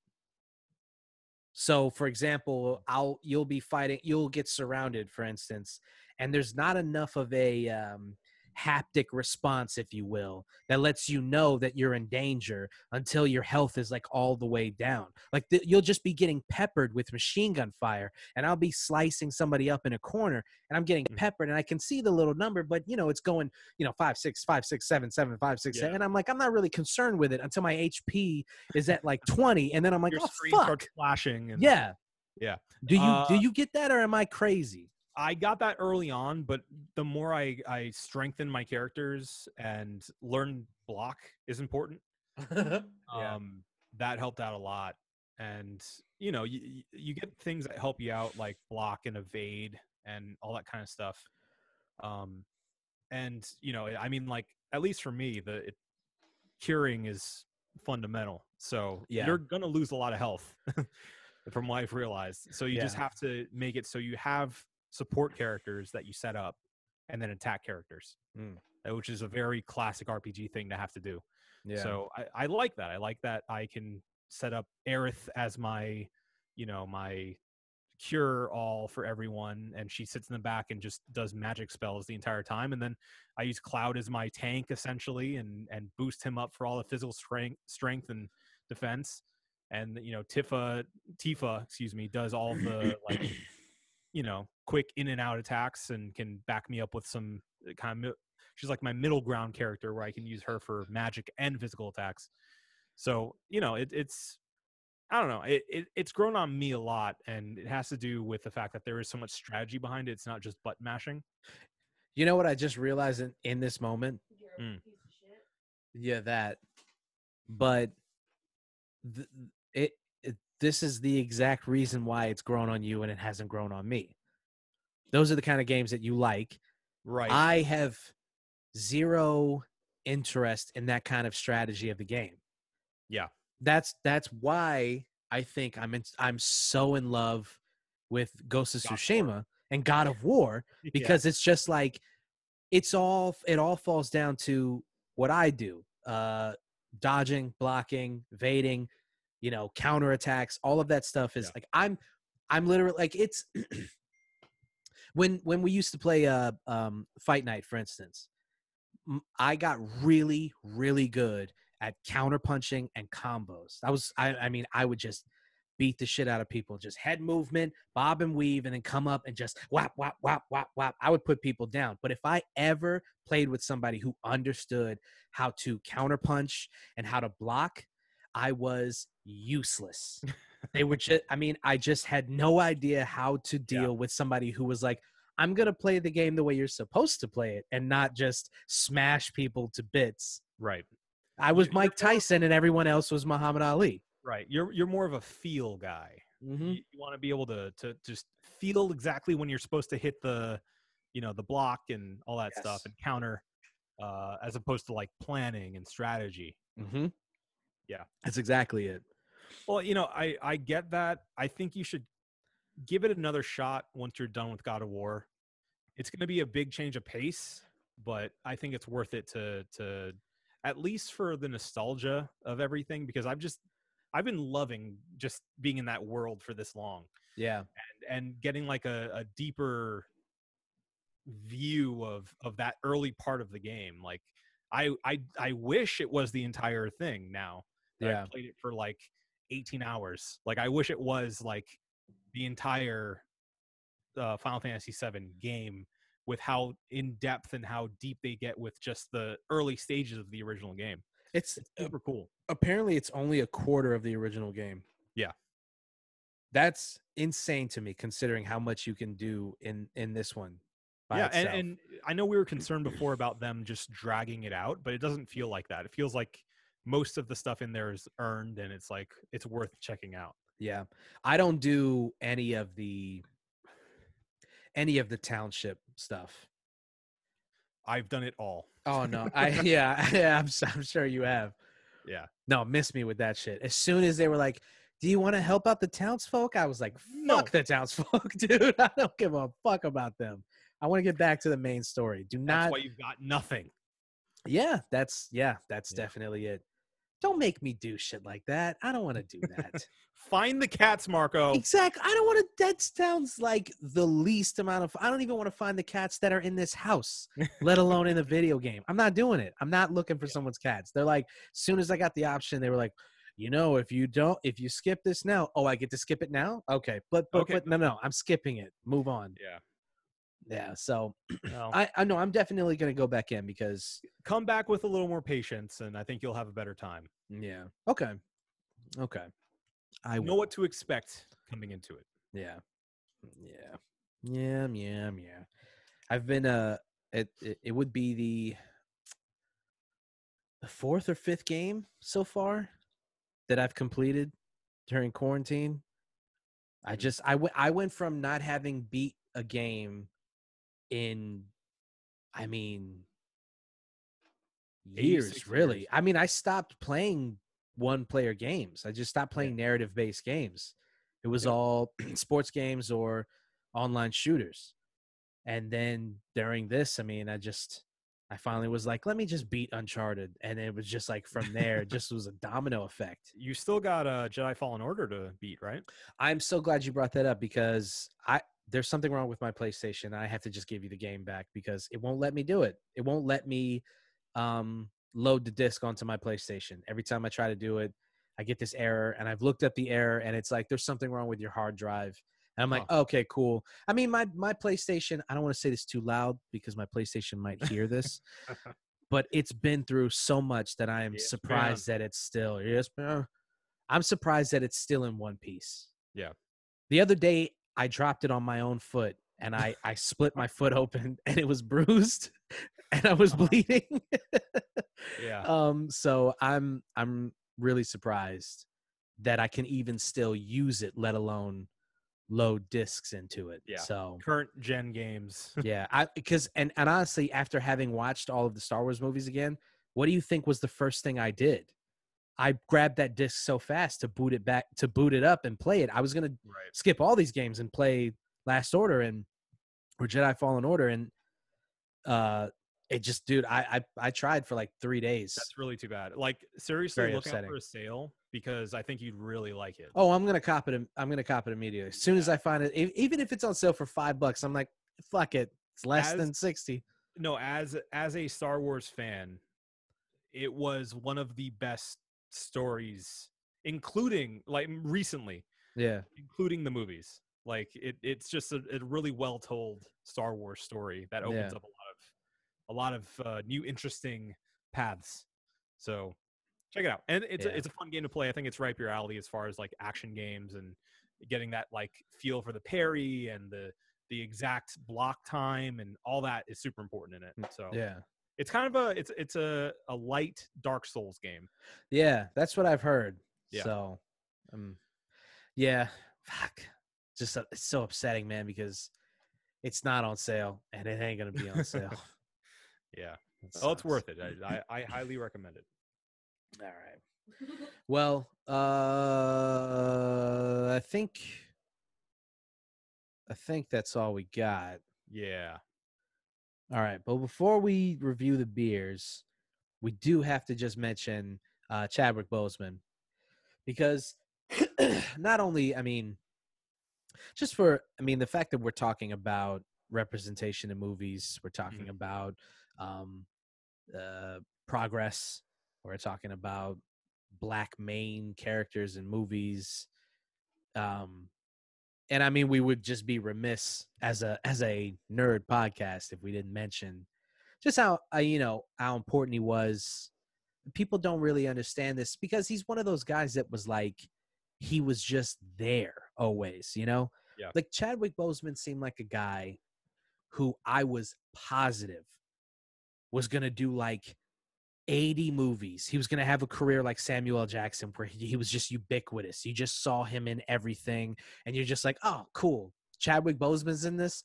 So for example, I'll you'll be fighting you'll get surrounded for instance and there's not enough of a um haptic response, if you will, that lets you know that you're in danger until your health is like all the way down. Like you'll just be getting peppered with machine gun fire, and I'll be slicing somebody up in a corner, and I'm getting Mhm. peppered, and I can see the little number, but you know it's going, you know, five, six, five, six, seven, seven, five, six, Yeah. seven, and I'm like, I'm not really concerned with it until my HP is at like 20, and then I'm like, Your oh fuck, starts flashing. And yeah, Yeah. Do you do Uh, you get that, or am I crazy? I got that early on, but the more I I strengthen my characters and learn block is important. Yeah. Um, that helped out a lot, and you know you you get things that help you out like block and evade and all that kind of stuff. Um, and you know I mean like at least for me the it, curing is fundamental. So Yeah. you're gonna lose a lot of health. From what I've realized, so you just have to make it so you have support characters that you set up, and then attack characters, Mm. which is a very classic RPG thing to have to do. Yeah. So I, I like that. I like that I can set up Aerith as my, you know, my cure all for everyone, and she sits in the back and just does magic spells the entire time. And then I use Cloud as my tank essentially, and and boost him up for all the physical strength, strength and defense. And you know, Tifa, Tifa, excuse me, does all the like, you know, quick in and out attacks and can back me up with some uh, kind of she's like my middle ground character where I can use her for magic and physical attacks. So you know, it, it's I don't know, it, it it's grown on me a lot, and it has to do with the fact that there is so much strategy behind it. It's not just button mashing. you know what I just realized in, in this moment? You're a Mm. piece of shit. Yeah, that. But th- it, it this is the exact reason why it's grown on you and it hasn't grown on me. Those are the kind of games that you like. Right. I have zero interest in that kind of strategy of the game. Yeah. That's that's why I think I'm in, I'm so in love with Ghost of God of. Tsushima and God of War because it's just like it's all it all falls down to what I do. Uh dodging, blocking, evading, you know, counterattacks, all of that stuff is Yeah. like I'm I'm literally like it's when when we used to play uh um fight night for instance I got really really good at counterpunching and combos. I was i i mean i would just beat the shit out of people just head movement bob and weave and then come up and just whap whap whap whap whap. I would put people down. But if i ever played with somebody who understood how to counterpunch and how to block i was useless they were just i mean i just had no idea how to deal with somebody who was like i'm going to play the game the way you're supposed to play it and not just smash people to bits right. i was mike tyson and everyone else was muhammad ali Right. You're you're more of a feel guy. mm-hmm. You, want to be able to to just feel exactly when you're supposed to hit the, you know, the block and all that stuff and counter, uh, as opposed to like planning and strategy. Mm-hmm. Yeah. that's exactly it Well, you know, I I get that. I think you should give it another shot once you're done with God of War. It's going to be a big change of pace, but I think it's worth it to to at least for the nostalgia of everything because I've just I've been loving just being in that world for this long yeah and, and getting like a, a deeper view of of that early part of the game. Like I I I wish it was the entire thing now. Yeah. I've played it for like 18 hours. Like I wish it was like the entire uh, Final Fantasy VII game with how in depth and how deep they get with just the early stages of the original game. it's It's super cool. apparently it's only a quarter of the original game Yeah. that's insane to me considering how much you can do in in this one yeah, and, and I know we were concerned before about them just dragging it out, but it doesn't feel like that. It feels like most of the stuff in there is earned, and it's like it's worth checking out. Yeah. I don't do any of the any of the township stuff. I've done it all. Oh no. I yeah, yeah I'm, I'm sure you have. Yeah. No, miss me with that shit. As soon as they were like, "Do you want to help out the townsfolk?" I was like, No. "Fuck the townsfolk, dude. I don't give a fuck about them. I want to get back to the main story. Do That's not why you've got nothing. Yeah, that's yeah, that's Yeah. definitely it. Don't make me do shit like that. I don't want to do that. Find the cats, Marco. Exactly. I don't want to. That sounds like the least amount of. I don't even want to find the cats that are in this house, let alone in the video game. I'm not doing it. I'm not looking for someone's cats. They're like, as soon as I got the option, they were like, you know, if you don't, if you skip this now, oh, I get to skip it now. Okay, but but Okay. but no, no, I'm skipping it. Move on. Yeah. Yeah. So Well, I I know I'm definitely gonna go back in because come back with a little more patience, and I think you'll have a better time. yeah. Okay. Okay. I know what to expect coming into it. Yeah. Yeah. Yeah, yeah, yeah. I've been uh it it, it would be the the fourth or fifth game so far that I've completed during quarantine. I Mhm. just I went I went from not having beat a game in I mean years really. years. I mean I stopped playing one player games. I just stopped playing narrative based games. It was Yeah. all sports games or online shooters. And then during this, I mean, I just I finally was like, let me just beat Uncharted. And it was just like from there, it just was a domino effect. You still got a Jedi Fallen Order to beat, right? I'm so glad you brought that up because I there's something wrong with my PlayStation. I have to just give you the game back because it won't let me do it. It won't let me um, load the disc onto my PlayStation. Every time I try to do it, I get this error, and I've looked up the error, and it's like there's something wrong with your hard drive. And I'm like, okay, cool. I mean, my my PlayStation. I don't want to say this too loud because my PlayStation might hear this, but it's been through so much that I am Yes, surprised that it's still yes, man. I'm surprised that it's still in one piece. Yeah. The other day, I dropped it on my own foot, and I I split my foot open, and it was bruised, and I was Uh-huh. bleeding. Yeah. um. So I'm I'm really surprised that I can even still use it, let alone load discs into it. Yeah. So Current gen games. yeah, I because and and honestly, after having watched all of the Star Wars movies again, what do you think was the first thing I did? I grabbed that disc so fast to boot it back to boot it up and play it. I was gonna right. skip all these games and play Last Order and or Jedi Fallen Order and uh it just dude I I, I tried for like three days. That's really too bad. Like seriously, Very look out for a sale because I think you'd really like it. Oh, I'm gonna cop it. im- gonna cop it immediately as soon as I find it. Even if it's on sale for five bucks, I'm like, fuck it. It's less As- than sixty. no as as a star wars fan it was one of the best stories including like recently Yeah, including the movies. Like it it's just a, a really well told star wars story that opens Yeah. up a lot of a lot of uh, new interesting paths. So check it out. And it's Yeah. a, it's a fun game to play. I think it's right up your alley as far as like action games and getting that like feel for the parry and the the exact block time and all that is super important in it. So yeah, it's kind of a it's it's a a light Dark Souls game. yeah. That's what I've heard. Yeah. So, um, yeah. Fuck. Just uh, it's so upsetting, man, because it's not on sale and it ain't gonna be on sale. Yeah. Oh, it's worth it. I, I, I highly recommend it. All right. Well, uh, I think, I think that's all we got. Yeah. All right, but before we review the beers, we do have to just mention uh, Chadwick Boseman because not only, I mean, just for, I mean, the fact that we're talking about representation in movies, we're talking Mhm. about um, uh, progress, we're talking about black main characters in movies. Um, and I mean, we would just be remiss as a as a nerd podcast if we didn't mention just how uh, you know how important he was. People don't really understand this because he's one of those guys that was like he was just there always, you know. Yeah. Like Chadwick Boseman seemed like a guy who I was positive was gonna do like 80 movies. He was going to have a career like Samuel L. Jackson, where he, he was just ubiquitous. You just saw him in everything, and you're just like, oh, cool. Chadwick Boseman's in this.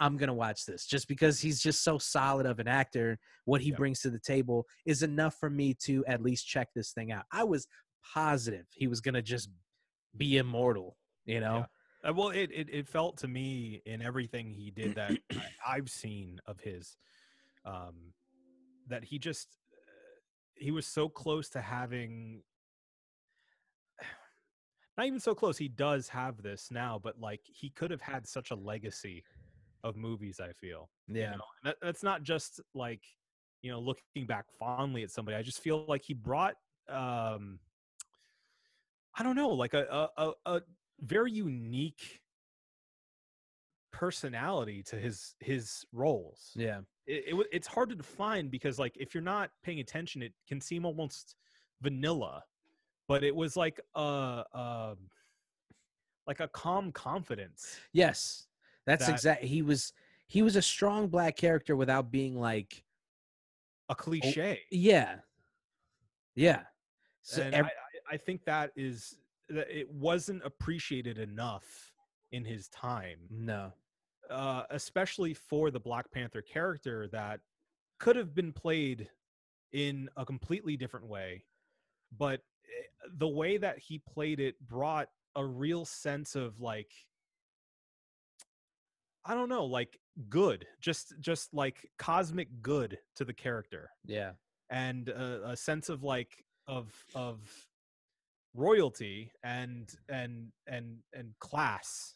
I'm going to watch this just because he's just so solid of an actor. What he Yeah. brings to the table is enough for me to at least check this thing out. I was positive he was going to just be immortal, you know? Uh, well, it, it it felt to me in everything he did that I, I've seen of his, um, that he just he was so close to having not even so close he does have this now but like he could have had such a legacy of movies i feel you Yeah. know? And that, that's not just like you know looking back fondly at somebody i just feel like he brought um i don't know like a a, a, a very unique personality to his his roles Yeah. It, it, it's hard to define because like if you're not paying attention it can seem almost vanilla but it was like a, a like a calm confidence Yes. That's That- exact. He was he was a strong black character without being like a cliche yeah. Yeah. So and ev- I, I- I think that is that it wasn't appreciated enough in his time no. Uh, especially for the Black Panther character that could have been played in a completely different way, but eh, the way that he played it brought a real sense of like I don't know, like good, just just like cosmic good to the character Yeah. and a, a sense of like of of royalty and and and and class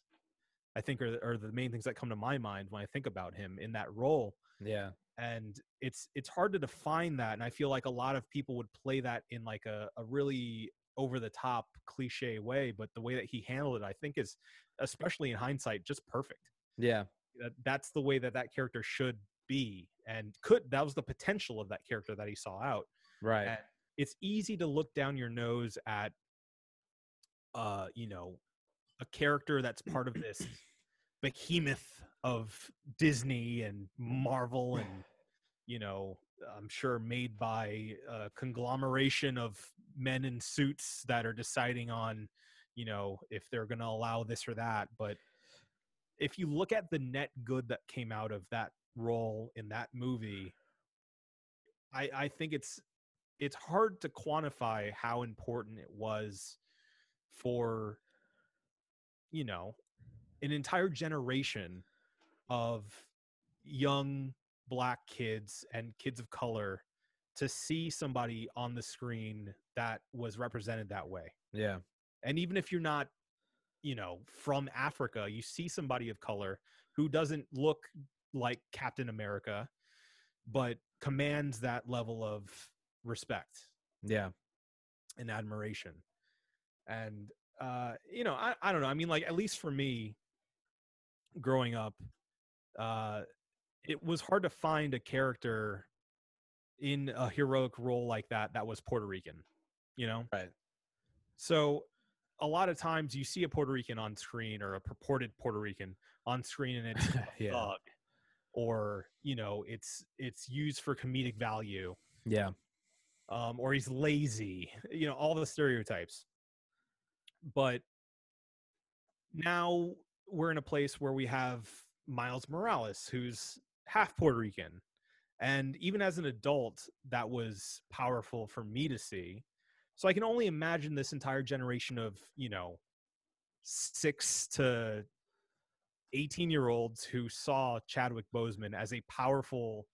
i think are, the- are the main things that come to my mind when i think about him in that role Yeah. and it's it's hard to define that and i feel like a lot of people would play that in like a, a really over the top cliche way but the way that he handled it i think is especially in hindsight just perfect Yeah. that that's the way that that character should be and could that was the potential of that character that he saw out Right. and it's easy to look down your nose at uh you know a character that's part of this behemoth of disney and marvel and you know i'm sure made by a conglomeration of men in suits that are deciding on you know if they're going to allow this or that. But if you look at the net good that came out of that role in that movie i i think it's it's hard to quantify how important it was for you know an entire generation of young black kids and kids of color to see somebody on the screen that was represented that way Yeah. and even if you're not you know from africa you see somebody of color who doesn't look like captain america but commands that level of respect Yeah. and admiration and uh you know I, I don't know i mean like at least for me growing up uh it was hard to find a character in a heroic role like that that was puerto rican you know Right. so a lot of times you see a puerto rican on screen or a purported puerto rican on screen and it's a Yeah. thug or you know it's it's used for comedic value Yeah. um, or he's lazy, you know, all the stereotypes. But now we're in a place where we have Miles Morales, who's half Puerto Rican. And even as an adult, that was powerful for me to see. So I can only imagine this entire generation of, you know, six to 18 year olds who saw Chadwick Boseman as a powerful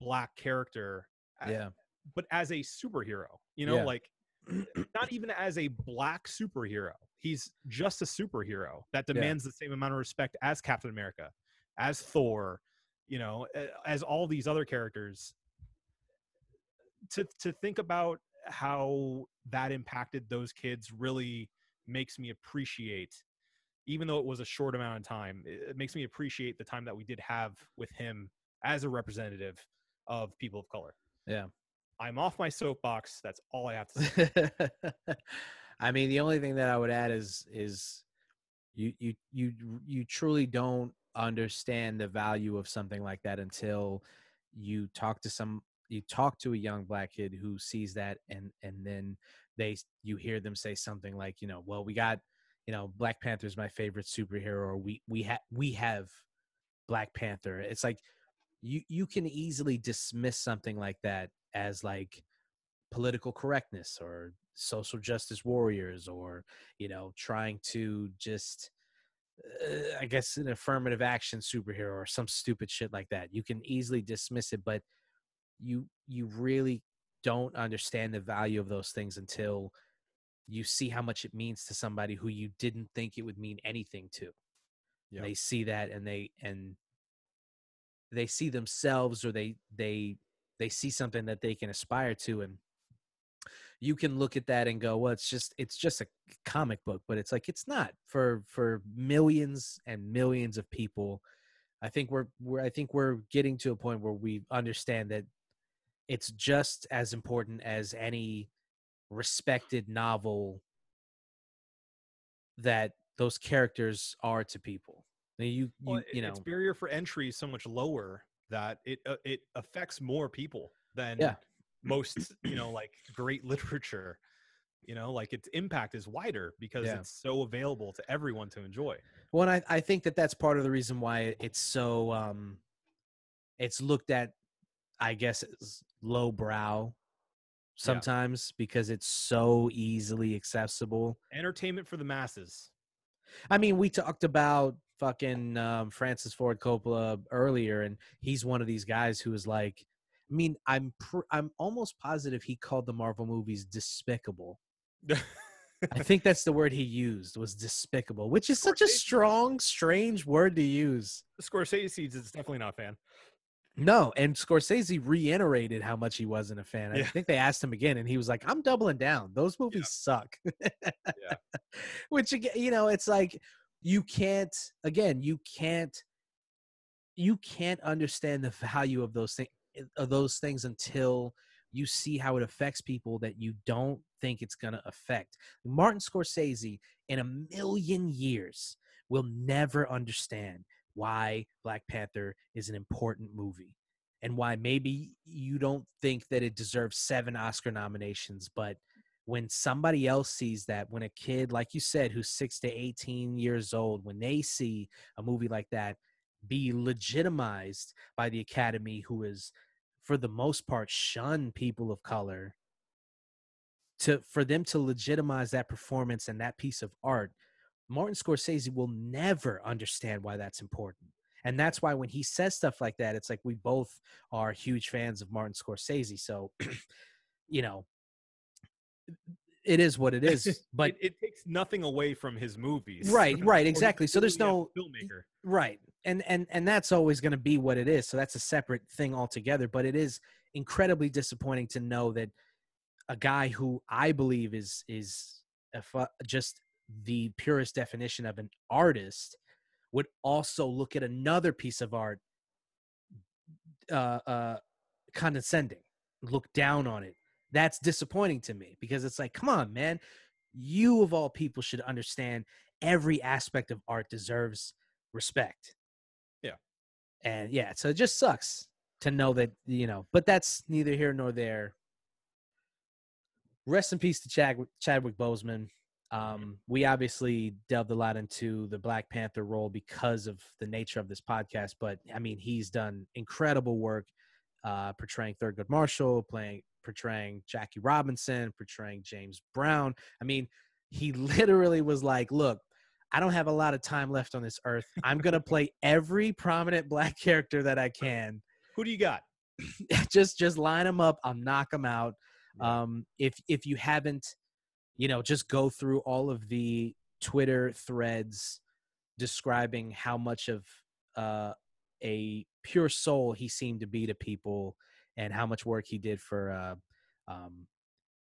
black character Yeah. but as a superhero you know Yeah. like not even as a black superhero he's just a superhero that Yeah. demands the same amount of respect as captain america as thor you know as all these other characters to to think about how that impacted those kids really makes me appreciate even though it was a short amount of time it makes me appreciate the time that we did have with him as a representative of people of color Yeah. I'm off my soapbox. That's all I have to say. I mean, the only thing that I would add is is you you you you truly don't understand the value of something like that until you talk to some you talk to a young black kid who sees that and and then they you hear them say something like you know well we got you know black panther's my favorite superhero or we we have we have black panther. It's like you you can easily dismiss something like that as like political correctness or social justice warriors or you know trying to just uh, i guess an affirmative action superhero or some stupid shit like that you can easily dismiss it but you you really don't understand the value of those things until you see how much it means to somebody who you didn't think it would mean anything to. Yep. They see that and they and they see themselves or they they they see something that they can aspire to and you can look at that and go well it's just it's just a comic book but it's like it's not for for millions and millions of people i think we're we're i think we're getting to a point where we understand that it's just as important as any respected novel that those characters are to people you you, Well, you know its barrier for entry is so much lower that it uh, it affects more people than Yeah. Most you know like great literature you know like its impact is wider because Yeah. it's so available to everyone to enjoy Well, and I, I think that that's part of the reason why it's so um, it's looked at, I guess, as lowbrow sometimes because it's so easily accessible. entertainment for the masses I mean, we talked about fucking um, Francis Ford Coppola earlier, and he's one of these guys who is like, I mean, I'm pr- I'm almost positive he called the Marvel movies despicable. I think that's the word he used was despicable, which is such a strong, strange word to use. Scorsese is definitely not a fan No, and Scorsese reiterated how much he wasn't a fan. I Yeah. think they asked him again, and he was like, "I'm doubling down. Those movies suck." Which again, you know, it's like you can't. Again, you can't. You can't understand the value of those things of those things until you see how it affects people that you don't think it's going to affect. Martin Scorsese, in a million years, will never understand why Black Panther is an important movie and why maybe you don't think that it deserves seven Oscar nominations. But when somebody else sees that, when a kid, like you said, who's six to 18 years old, when they see a movie like that be legitimized by the Academy, who is, for the most part, shun people of color, to for them to legitimize that performance and that piece of art Martin Scorsese will never understand why that's important. And that's why when he says stuff like that, it's like we both are huge fans of Martin Scorsese. So, you know, it is what it is. But it, it takes nothing away from his movies right, right, exactly. So there's no filmmaker right. And and and that's always going to be what it is. So that's a separate thing altogether, but it is incredibly disappointing to know that a guy who I believe is is a just the purest definition of an artist would also look at another piece of art uh, uh, condescending, look down on it. That's disappointing to me because it's like, come on, man. You of all people should understand every aspect of art deserves respect. And yeah, so it just sucks to know that, you know, but that's neither here nor there. Rest in peace to Chadwick, Chadwick Boseman. Um, we obviously delved a lot into the Black Panther role because of the nature of this podcast, but I mean, he's done incredible work uh, portraying Thurgood Marshall, playing portraying Jackie Robinson, portraying James Brown. I mean, he literally was like, "Look, I don't have a lot of time left on this earth. I'm gonna play every prominent black character that I can. who do you got just just line them up. I'll knock them out. Um, if if you haven't, you know, just go through all of the Twitter threads describing how much of uh, a pure soul he seemed to be to people, and how much work he did for uh, um,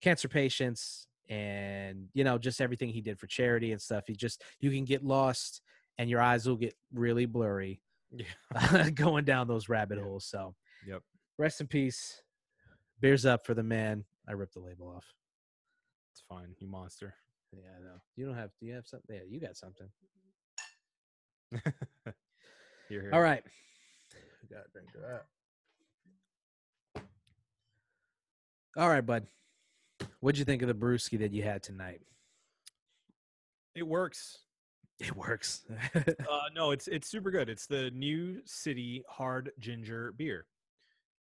cancer patients, and you know, just everything he did for charity and stuff. He just you can get lost, and your eyes will get really blurry yeah going down those rabbit holes. So yep rest in peace. Beers up for the man. I ripped the label off. it's fine you monster Yeah, I know. You don't have. Do you have something? Yeah, you got something. here, here. All right. Got to drink that. All right, bud. What'd you think of the brewski that you had tonight? it works It works. uh, no, it's it's super good. It's the New City Hard Ginger Beer.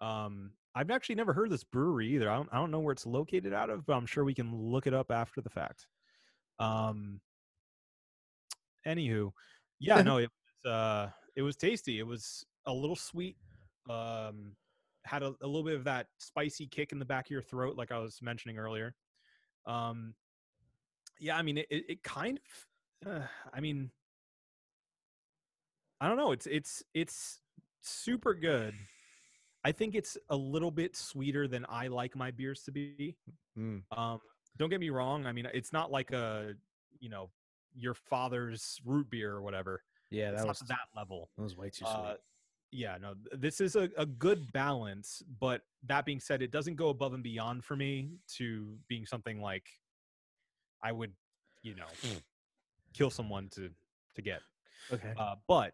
Um, I've actually never heard of this brewery either. I don't I don't know where it's located out of, but I'm sure we can look it up after the fact. Um, anywho, yeah, no, it was uh, it was tasty. It was a little sweet. Um, had a, a little bit of that spicy kick in the back of your throat, like I was mentioning earlier. Um, yeah, I mean, it, it, it kind of, uh, I mean, I don't know. It's it's it's super good. I think it's a little bit sweeter than I like my beers to be. Mm. Um, don't get me wrong. I mean, it's not like a you know your father's root beer or whatever. Yeah, it's that not was that level. that was way too sweet. Uh, yeah, no, this is a, a good balance. But that being said, it doesn't go above and beyond for me to being something like I would, you know, kill someone to to get. okay. Uh, but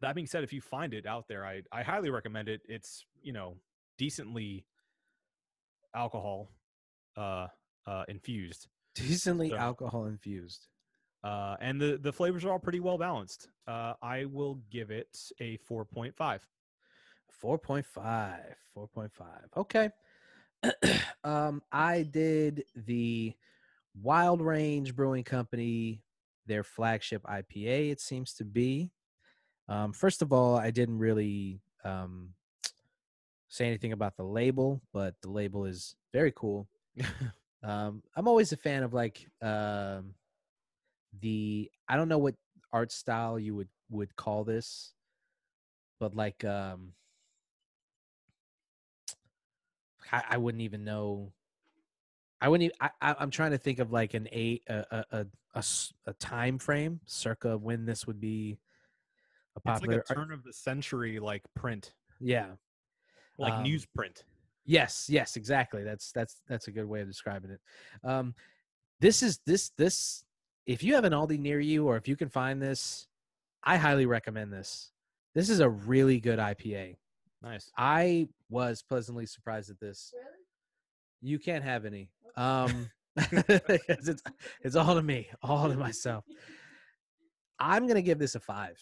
that being said, if you find it out there, I I highly recommend it. It's you know decently alcohol uh, uh, infused, Decently so- alcohol infused. Uh, and the the flavors are all pretty well balanced. Uh, I will give it a four point five. 4.5 4.5 okay um i did the wild range brewing company their flagship ipa it seems to be um first of all i didn't really um say anything about the label but the label is very cool um i'm always a fan of like um the i don't know what art style you would would call this but like um I, I wouldn't even know. I wouldn't. Even, I, I'm trying to think of like an eight a a time frame, circa when this would be a It's like popular. a turn of the century like print, yeah. like Um, newsprint. Yes. Yes. Exactly. That's that's that's a good way of describing it. Um, this is this this. If you have an Aldi near you, or if you can find this, I highly recommend this. This is a really good IPA. Nice. I was pleasantly surprised at this. Really? You can't have any. Um it's it's all to me, all to myself. I'm gonna give this a five.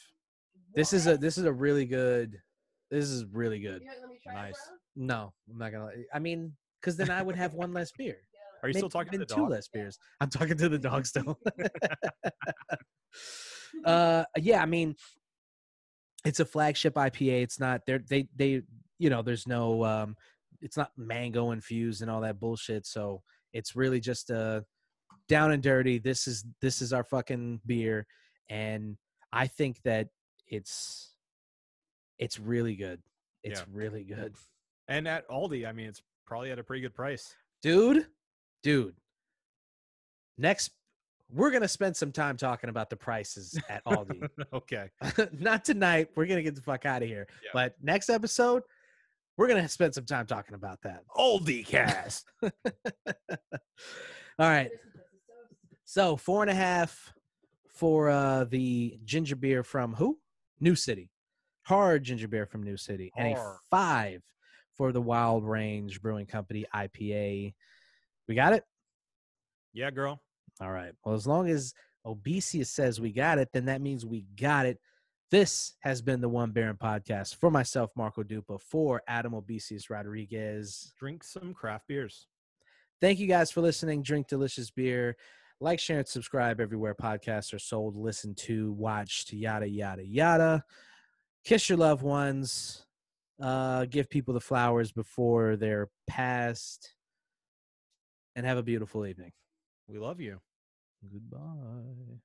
This is a this is a really good. This is really good. You're let me try Nice. it, bro? No, I'm not gonna. I mean, because then I would have one less beer. Are you Maybe still talking to the two dog? less beers? I'm talking to the dog still. uh, yeah, I mean, it's a flagship IPA. It's not they're they they you know there's no um, it's not mango infused and all that bullshit. So it's really just a down and dirty. This is this is our fucking beer, and I think that it's it's really good. It's Yeah. really good, And at Aldi, I mean, it's probably at a pretty good price. dude. Dude, next we're gonna spend some time talking about the prices at Aldi. okay. Not tonight. We're gonna get the fuck out of here. Yeah. But next episode, we're gonna spend some time talking about that. Aldi cast. All right. Here's some Texas toast. So four and a half for uh the ginger beer from who? New City. Hard ginger beer from New City. And a five for the Wild Range Brewing Company IPA. We got it? yeah, girl. All right. Well, as long as Obesius says we got it, then that means we got it. This has been the One Baron podcast for myself, Marco Dupa, for Adam Obesius Rodriguez. Drink some craft beers. Thank you guys for listening. Drink delicious beer. Like, share, and subscribe everywhere podcasts are sold, listen to, watched, yada, yada, yada. Kiss your loved ones. Uh, give people the flowers before they're passed. And have a beautiful evening. We love you. Goodbye.